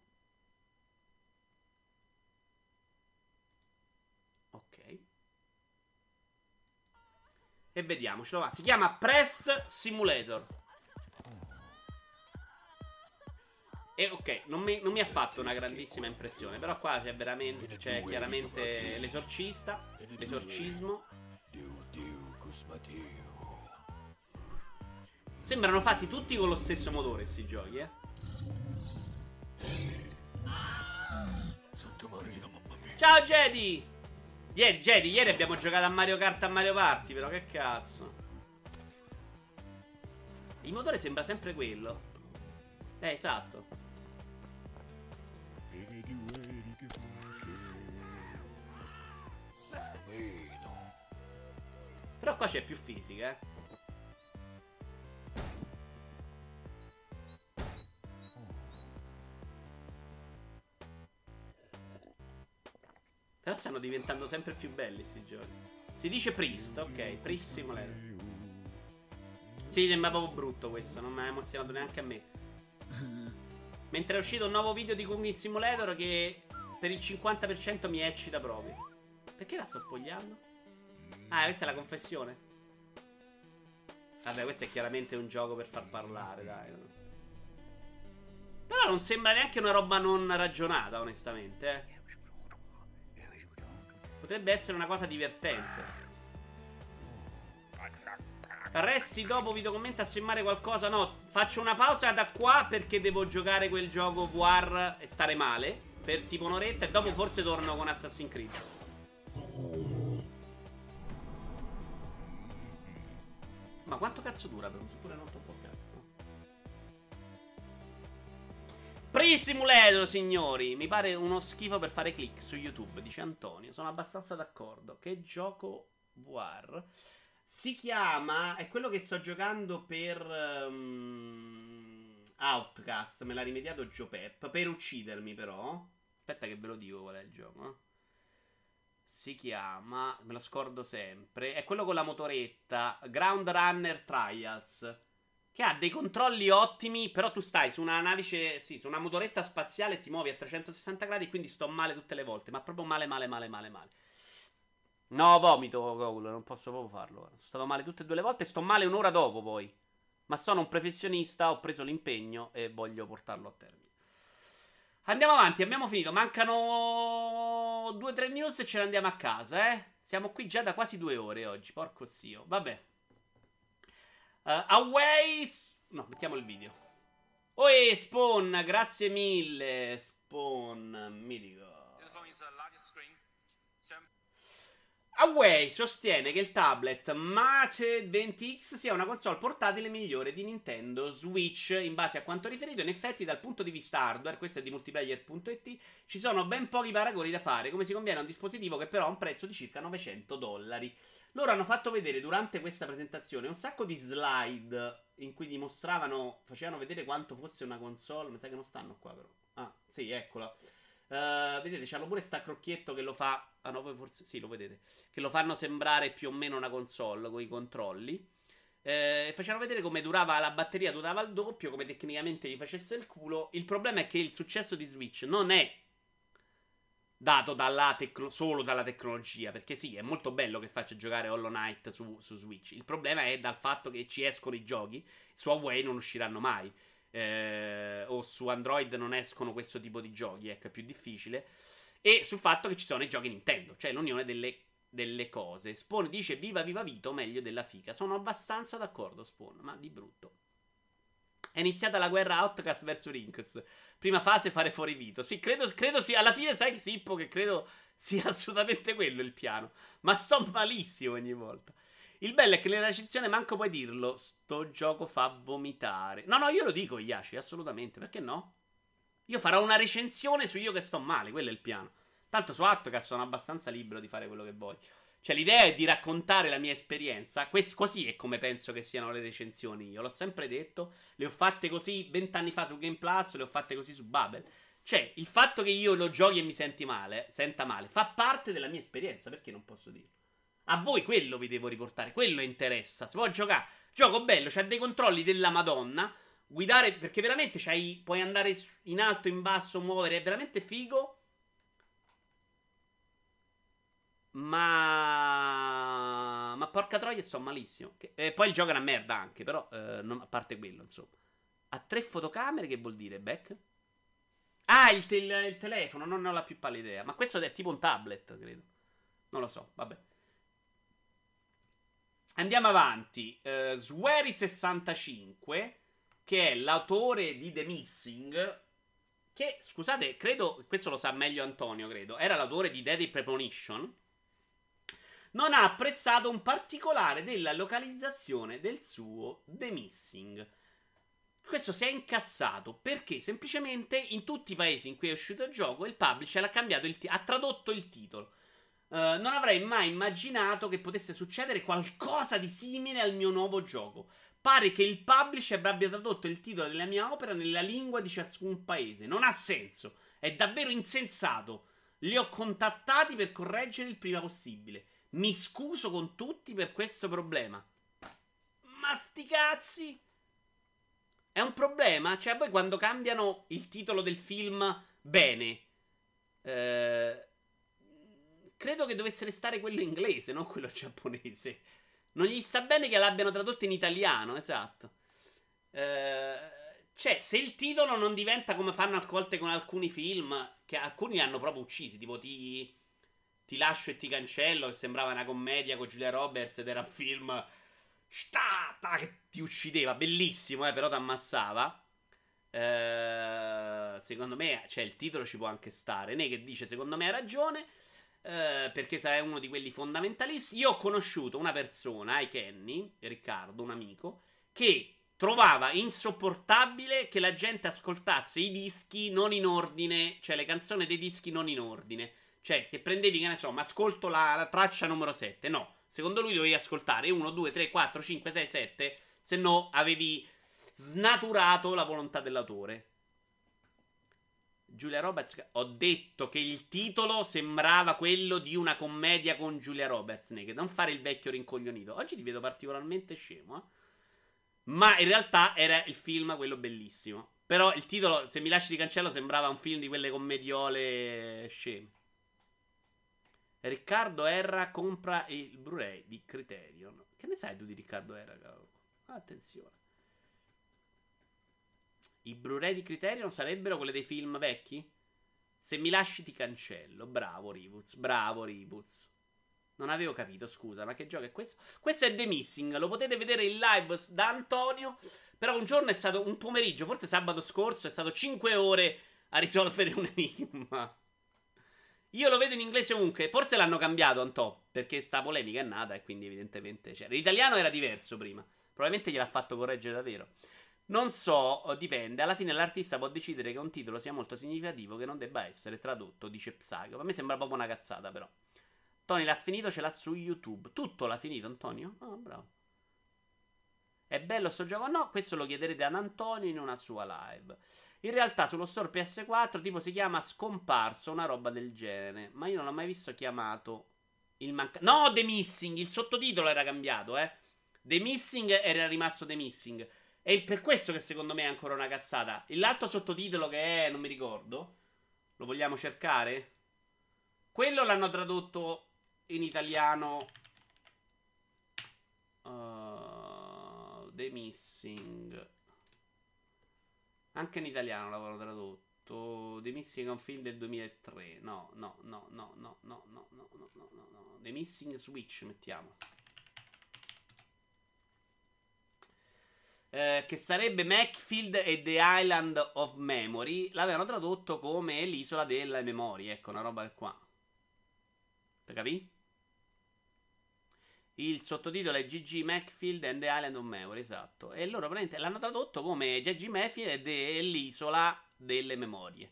Ok. E vediamocelo. Va. Si chiama Press Simulator. E ok, non mi, non mi, ha fatto una grandissima impressione, però qua c'è veramente, c'è chiaramente l'esorcista, l'esorcismo. Sembrano fatti tutti con lo stesso motore, questi giochi, eh. Ciao Jedi! Ieri, Jedi, ieri abbiamo giocato a Mario Kart a Mario Party, però che cazzo. Il motore sembra sempre quello. Eh, esatto. Però qua c'è più fisica, eh. Però stanno diventando sempre più belli questi giochi. Si dice Priest, ok, Priest Simulator. Sì, sembra proprio brutto questo, non mi ha emozionato neanche a me. Mentre è uscito un nuovo video di Cooking Simulator che per il 50% mi eccita proprio. Perché la sta spogliando? Ah, questa è la confessione. Vabbè, questo è chiaramente un gioco per far parlare, dai. Però non sembra neanche una roba non ragionata, onestamente, eh. Potrebbe essere una cosa divertente. Resti dopo video commenta a semmare qualcosa. No, faccio una pausa da qua perché devo giocare quel gioco VR e stare male. Per tipo un'oretta e dopo forse torno con Assassin's Creed. Ma quanto cazzo dura per un pure Pre-simulator, signori. Mi pare uno schifo per fare click su YouTube, dice Antonio. Sono abbastanza d'accordo. Che gioco VR? Si chiama. È quello che sto giocando per. Um, Outcast. Me l'ha rimediato Joe Pep. Per uccidermi, però. Aspetta, che ve lo dico qual è il gioco. Eh. Si chiama. Me lo scordo sempre. È quello con la motoretta. Ground Runner Trials. Che ha dei controlli ottimi, però tu stai su una navice, sì, su una motoretta spaziale e ti muovi a 360 gradi, quindi sto male tutte le volte, ma proprio male, male, male, male, male. No, vomito, Goul, non posso proprio farlo. Sono stato male tutte e due le volte, sto male un'ora dopo poi. Ma sono un professionista, ho preso l'impegno e voglio portarlo a termine. Andiamo avanti, abbiamo finito. Mancano due o tre news e ce ne andiamo a casa, eh. Siamo qui già da quasi due ore oggi, porco zio. Vabbè. Uh, away. No, mettiamo il video. Oi, Spawn, grazie mille. Spawn, mitico. Away sostiene che il tablet Mate 20X sia una console portatile migliore di Nintendo Switch. In base a quanto riferito, in effetti, dal punto di vista hardware, questo è di multiplayer.it, ci sono ben pochi paragoni da fare, come si conviene a un dispositivo che però ha un prezzo di circa 900 dollari. Loro hanno fatto vedere durante questa presentazione un sacco di slide in cui dimostravano, facevano vedere quanto fosse una console. Mi sa che non stanno qua, però. Ah, sì, eccola. Uh, vedete, c'hanno pure sta crocchietto che lo fa. Ah, no, voi forse. Sì, lo vedete. Che lo fanno sembrare più o meno una console con i controlli. Eh, facevano vedere come durava la batteria, durava il doppio, come tecnicamente gli facesse il culo. Il problema è che il successo di Switch non è dato dalla tecno- solo dalla tecnologia. Perché sì, è molto bello che faccia giocare Hollow Knight su, su, Switch. Il problema è dal fatto che ci escono i giochi. Su Huawei non usciranno mai. Eh, o su Android non escono questo tipo di giochi. Ecco, è più difficile. E sul fatto che ci sono i giochi Nintendo, cioè l'unione delle, delle cose. Spawn dice viva viva Vito, meglio della fica. Sono abbastanza d'accordo, Spawn, ma di brutto. È iniziata la guerra Outcast verso Rinks. Prima fase fare fuori Vito. Sì, credo, credo sia. Alla fine sai Sippo che credo sia assolutamente quello il piano. Ma sto malissimo ogni volta. Il bello è che nella recensione manco puoi dirlo. Sto gioco fa vomitare. No, no, io lo dico, Yashi, assolutamente. Perché no? Io farò una recensione su io che sto male. Quello è il piano. Tanto su Outcast sono abbastanza libero di fare quello che voglio. Cioè, l'idea è di raccontare la mia esperienza. Questo, così è come penso che siano le recensioni. Io l'ho sempre detto. Le ho fatte così vent'anni fa su Game Plus, le ho fatte così su Babel. Cioè, il fatto che io lo giochi e mi senti male, senta male, fa parte della mia esperienza. Perché non posso dirlo? A voi quello vi devo riportare. Quello interessa. Si può giocare. Gioco bello, c'ha dei controlli della Madonna. Guidare, perché veramente c'hai, puoi andare in alto, in basso, muovere. È veramente figo. Ma. Ma porca troia, sto malissimo. E poi il gioco è una merda anche, però. Eh, non... A parte quello, insomma. Ha tre fotocamere, che vuol dire, Beck? Ah, il, te- il, telefono, non ne ho la più pallida idea. Ma questo è tipo un tablet, credo. Non lo so, vabbè. Andiamo avanti. Uh, Swery65, che è l'autore di The Missing. Che, scusate, credo, questo lo sa meglio Antonio, credo. Era l'autore di Deadly Premonition. Non ha apprezzato un particolare della localizzazione del suo The Missing. Questo si è incazzato perché semplicemente in tutti i paesi in cui è uscito il gioco il publisher ha cambiato il t- ha tradotto il titolo. Uh, non avrei mai immaginato che potesse succedere qualcosa di simile al mio nuovo gioco. Pare che il publisher abbia tradotto il titolo della mia opera nella lingua di ciascun paese. Non ha senso. È davvero insensato. Li ho contattati per correggere il prima possibile. Mi scuso con tutti per questo problema. Ma sti cazzi! È un problema? Cioè, poi quando cambiano il titolo del film bene, eh, credo che dovesse restare quello inglese, non quello giapponese. Non gli sta bene che l'abbiano tradotto in italiano, esatto. Eh, cioè, se il titolo non diventa come fanno a volte con alcuni film, che alcuni li hanno proprio uccisi, tipo ti, ti lascio e ti cancello, che sembrava una commedia con Giulia Roberts ed era un film Stata che ti uccideva, bellissimo, eh, però ti ammazzava. Eh, secondo me, cioè, il titolo ci può anche stare. Ne che dice, secondo me ha ragione. Eh, perché sei uno di quelli fondamentalisti. Io ho conosciuto una persona, ai Kenny, Riccardo, un amico, che trovava insopportabile che la gente ascoltasse i dischi non in ordine, cioè le canzoni dei dischi non in ordine. Cioè, che prendevi, che ne so, ma ascolto la, la traccia numero 7. No, Secondo lui dovevi ascoltare 1, 2, 3, 4, 5, 6, 7, se no avevi snaturato la volontà dell'autore. Giulia Roberts, ho detto che il titolo sembrava quello di una commedia con Giulia Roberts, che non fare il vecchio rincoglionito. Oggi ti vedo particolarmente scemo, eh? Ma in realtà era il film quello bellissimo. Però il titolo, se mi lasci di cancello, sembrava un film di quelle commediole sceme. Riccardo Erra compra il Blu-ray di Criterion. Che ne sai tu di Riccardo Erra, cavolo? Attenzione. I Blu-ray di Criterion sarebbero quelli dei film vecchi? Se mi lasci ti cancello. Bravo Ribuz, bravo Ribuz. Non avevo capito, scusa, ma che gioco è questo? Questo è The Missing, lo potete vedere in live da Antonio. Però un giorno è stato un pomeriggio, forse sabato scorso, è stato 5 ore a risolvere un enigma. Io lo vedo in inglese ovunque. Forse l'hanno cambiato, Antò. Perché sta polemica è nata e quindi evidentemente c'era. L'italiano era diverso prima. Probabilmente gliel'ha fatto correggere davvero. Non so, dipende. Alla fine l'artista può decidere che un titolo sia molto significativo che non debba essere tradotto, dice Psycho. A me sembra proprio una cazzata, però. Tony l'ha finito, ce l'ha su YouTube. Tutto l'ha finito, Antonio? Ah, oh, bravo. È bello sto gioco? No, questo lo chiederete ad Antonio in una sua live. In realtà sullo store PS4 tipo si chiama Scomparso, una roba del genere. Ma io non l'ho mai visto chiamato il mancato. No, The Missing, il sottotitolo era cambiato, eh. The Missing era rimasto The Missing. E per questo che secondo me è ancora una cazzata. L'altro sottotitolo che è, non mi ricordo. Lo vogliamo cercare? Quello l'hanno tradotto in italiano. Uh, The Missing. Anche in italiano l'avevano tradotto. The Missing è un film del 2003. No, no, no, no, no, no, no, no, no, no, no, no. The Missing Switch, mettiamo. Eh, che sarebbe Macfield e The Island of Memory. L'avevano tradotto come l'isola delle memorie. Ecco, una roba qua. Per capì? Il sottotitolo è GG Macfield and the Island of Memory, esatto. E loro praticamente l'hanno tradotto come GG Macfield e l'isola delle memorie.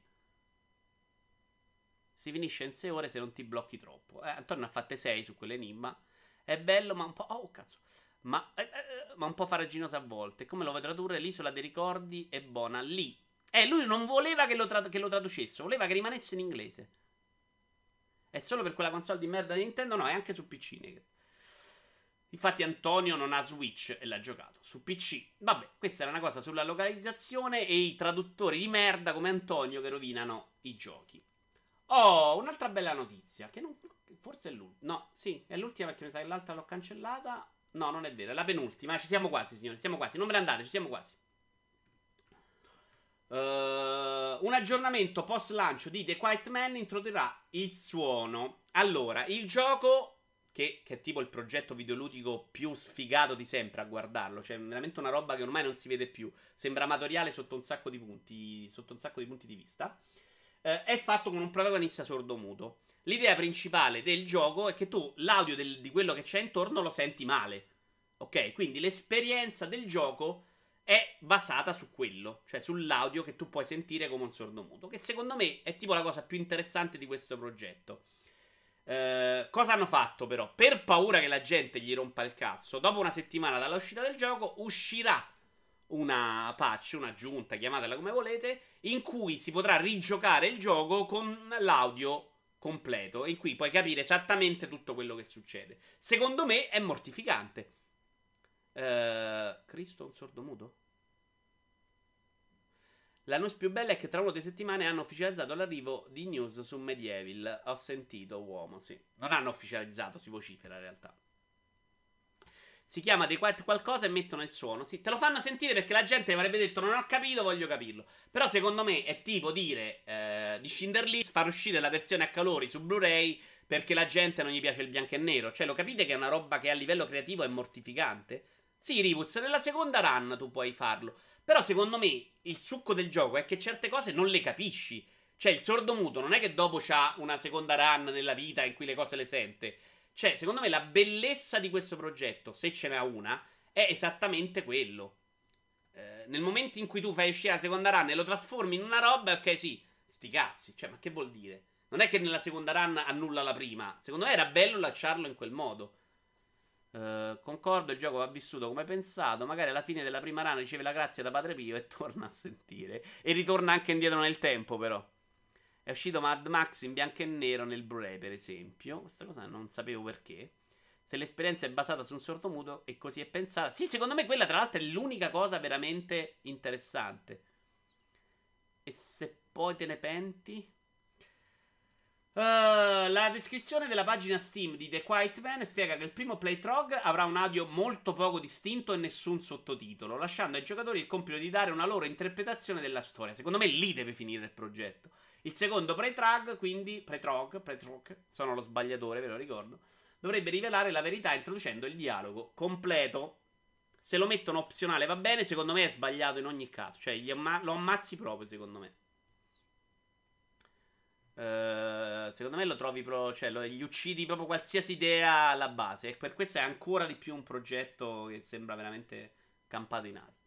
Si finisce in 6 ore se non ti blocchi troppo. Eh, Antonio ha fatte 6 su quell'enigma. È bello, ma un po'. Oh, cazzo. Ma, eh, eh, ma un po' faraginoso a volte. Come lo vuoi tradurre? L'isola dei ricordi è buona lì. Eh, lui non voleva che lo, trad- che lo traducesse, voleva che rimanesse in inglese. È solo per quella console di merda di Nintendo? No, è anche su PC. Infatti Antonio non ha Switch e l'ha giocato su PC. Vabbè, questa era una cosa sulla localizzazione e i traduttori di merda come Antonio che rovinano i giochi. Oh, un'altra bella notizia, che non, forse è l'ultima. No, sì, è l'ultima perché mi sa che l'altra l'ho cancellata. No, non è vero, è la penultima. Ci siamo quasi, signori, siamo quasi. Non ve ne andate, ci siamo quasi. Uh, un aggiornamento post lancio di The Quiet Man introdurrà il suono. Allora, il gioco che, che, è tipo il progetto videoludico più sfigato di sempre a guardarlo. Cioè, veramente una roba che ormai non si vede più. Sembra amatoriale sotto un sacco di punti, sotto un sacco di, punti di vista. Eh, è fatto con un protagonista sordomuto. L'idea principale del gioco è che tu l'audio del, di quello che c'è intorno lo senti male. Ok? Quindi l'esperienza del gioco è basata su quello, cioè sull'audio che tu puoi sentire come un sordomuto. Che secondo me è tipo la cosa più interessante di questo progetto. Eh, cosa hanno fatto però? Per paura che la gente gli rompa il cazzo, dopo una settimana dall'uscita del gioco uscirà una patch, un'aggiunta, chiamatela come volete, in cui si potrà rigiocare il gioco con l'audio completo, in cui puoi capire esattamente tutto quello che succede. Secondo me è mortificante. Uh, Cristo un sordomuto? La news più bella è che tra una o due settimane hanno ufficializzato l'arrivo di news su Medieval. Ho sentito, uomo, sì. Non hanno ufficializzato, si vocifera in realtà. Si chiama The Quiet qualcosa e mettono il suono. Sì, te lo fanno sentire perché la gente avrebbe detto non ho capito, voglio capirlo. Però secondo me è tipo dire eh, di Schindler far uscire la versione a calori su Blu-ray perché la gente non gli piace il bianco e nero. Cioè, lo capite che è una roba che a livello creativo è mortificante? Sì, Rivuz, nella seconda run tu puoi farlo. Però secondo me il succo del gioco è che certe cose non le capisci. Cioè, il sordomuto non è che dopo c'ha una seconda run nella vita in cui le cose le sente. Cioè, secondo me la bellezza di questo progetto, se ce n'è una, è esattamente quello. Eh, nel momento in cui tu fai uscire la seconda run e lo trasformi in una roba, ok, sì, sti cazzi. Cioè, ma che vuol dire? Non è che nella seconda run annulla la prima. Secondo me era bello lasciarlo in quel modo. Uh, concordo, il gioco va vissuto come pensato. Magari alla fine della prima run riceve la grazia da Padre Pio e torna a sentire. E ritorna anche indietro nel tempo, però. È uscito Mad Max in bianco e nero nel Blu-ray, per esempio. Questa cosa non sapevo perché. Se l'esperienza è basata su un sordomuto e così è pensata. Sì, secondo me quella, tra l'altro, è l'unica cosa veramente interessante. E se poi te ne penti? Uh, la descrizione della pagina Steam di The Quiet Man spiega che il primo playthrough avrà un audio molto poco distinto e nessun sottotitolo, lasciando ai giocatori il compito di dare una loro interpretazione della storia. Secondo me lì deve finire il progetto. Il secondo playthrough, quindi playthrough, playthrough, sono lo sbagliatore, ve lo ricordo, dovrebbe rivelare la verità introducendo il dialogo completo. Se lo mettono opzionale va bene, secondo me è sbagliato in ogni caso, cioè amma- lo ammazzi proprio, secondo me. Uh, secondo me lo trovi pro, cioè lo, gli uccidi proprio qualsiasi idea alla base. E per questo è ancora di più un progetto che sembra veramente campato in aria.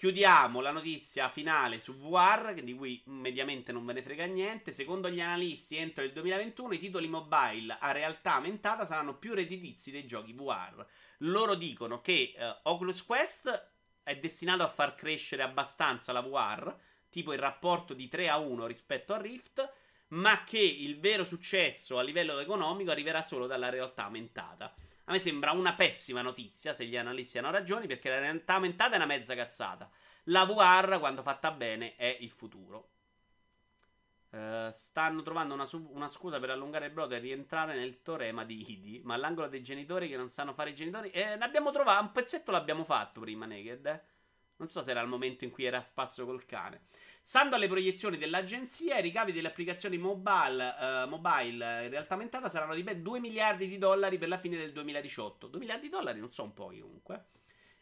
Chiudiamo la notizia finale su VR, di cui mediamente non ve ne frega niente. Secondo gli analisti, entro il 2021 i titoli mobile a realtà aumentata saranno più redditizi dei giochi VR. Loro dicono che uh, Oculus Quest è destinato a far crescere abbastanza la VR tipo il rapporto di 3 a 1 rispetto a Rift, ma che il vero successo a livello economico arriverà solo dalla realtà aumentata. A me sembra una pessima notizia, se gli analisti hanno ragione, perché la realtà aumentata è una mezza cazzata. La VR, quando fatta bene, è il futuro. Uh, stanno trovando una, su- una, scusa per allungare il brodo e rientrare nel teorema di Idi. Ma all'angolo dei genitori che non sanno fare i genitori. Eh, ne abbiamo trovato. Un pezzetto l'abbiamo fatto prima, Naked. Eh? Non so se era il momento in cui era a spasso col cane. Stando alle proiezioni dell'agenzia, i ricavi delle applicazioni mobile, uh, mobile in realtà aumentata saranno di ben 2 miliardi di dollari per la fine del 2018. 2 miliardi di dollari non sono pochi comunque.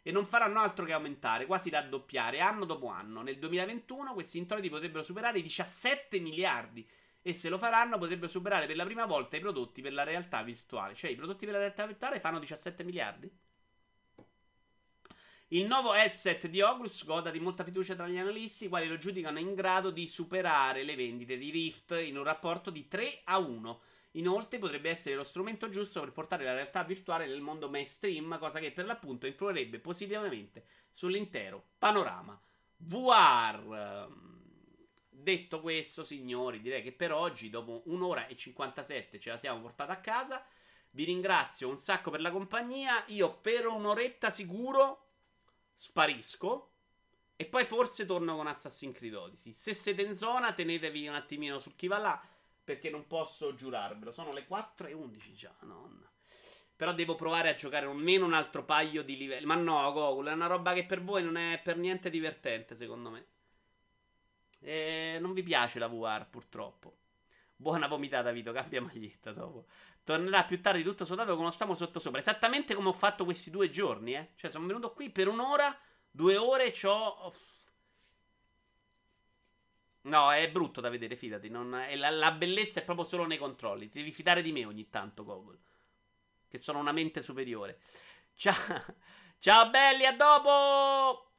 E non faranno altro che aumentare, quasi raddoppiare anno dopo anno. Nel 2021 questi introiti potrebbero superare i 17 miliardi. E se lo faranno potrebbero superare per la prima volta i prodotti per la realtà virtuale. Cioè i prodotti per la realtà virtuale fanno 17 miliardi? Il nuovo headset di Oculus goda di molta fiducia tra gli analisti, i quali lo giudicano in grado di superare le vendite di Rift in un rapporto di 3 a 1. Inoltre potrebbe essere lo strumento giusto per portare la realtà virtuale nel mondo mainstream, cosa che per l'appunto influirebbe positivamente sull'intero panorama VR. Detto questo, signori, direi che per oggi, dopo un'ora e 57, ce la siamo portata a casa. Vi ringrazio un sacco per la compagnia. Io per un'oretta sicuro sparisco e poi forse torno con Assassin's Creed Odyssey. Se siete in zona, tenetevi un attimino su chi va là, perché non posso giurarvelo. Sono le 4 e 11 già, nonna. Però devo provare a giocare almeno un altro paio di livelli. Ma no, Gogol, è una roba che per voi non è per niente divertente, secondo me. E non vi piace la VR, purtroppo. Buona vomitata, Vito. Cambia maglietta dopo. Tornerà più tardi tutto soldato con lo stamo sotto sopra. Esattamente come ho fatto questi due giorni, eh. Cioè, sono venuto qui per un'ora, due ore, c'ho. No, è brutto da vedere, fidati. Non... La, la, bellezza è proprio solo nei controlli. Ti devi fidare di me ogni tanto, Gogol. Che sono una mente superiore. Ciao, ciao belli, a dopo!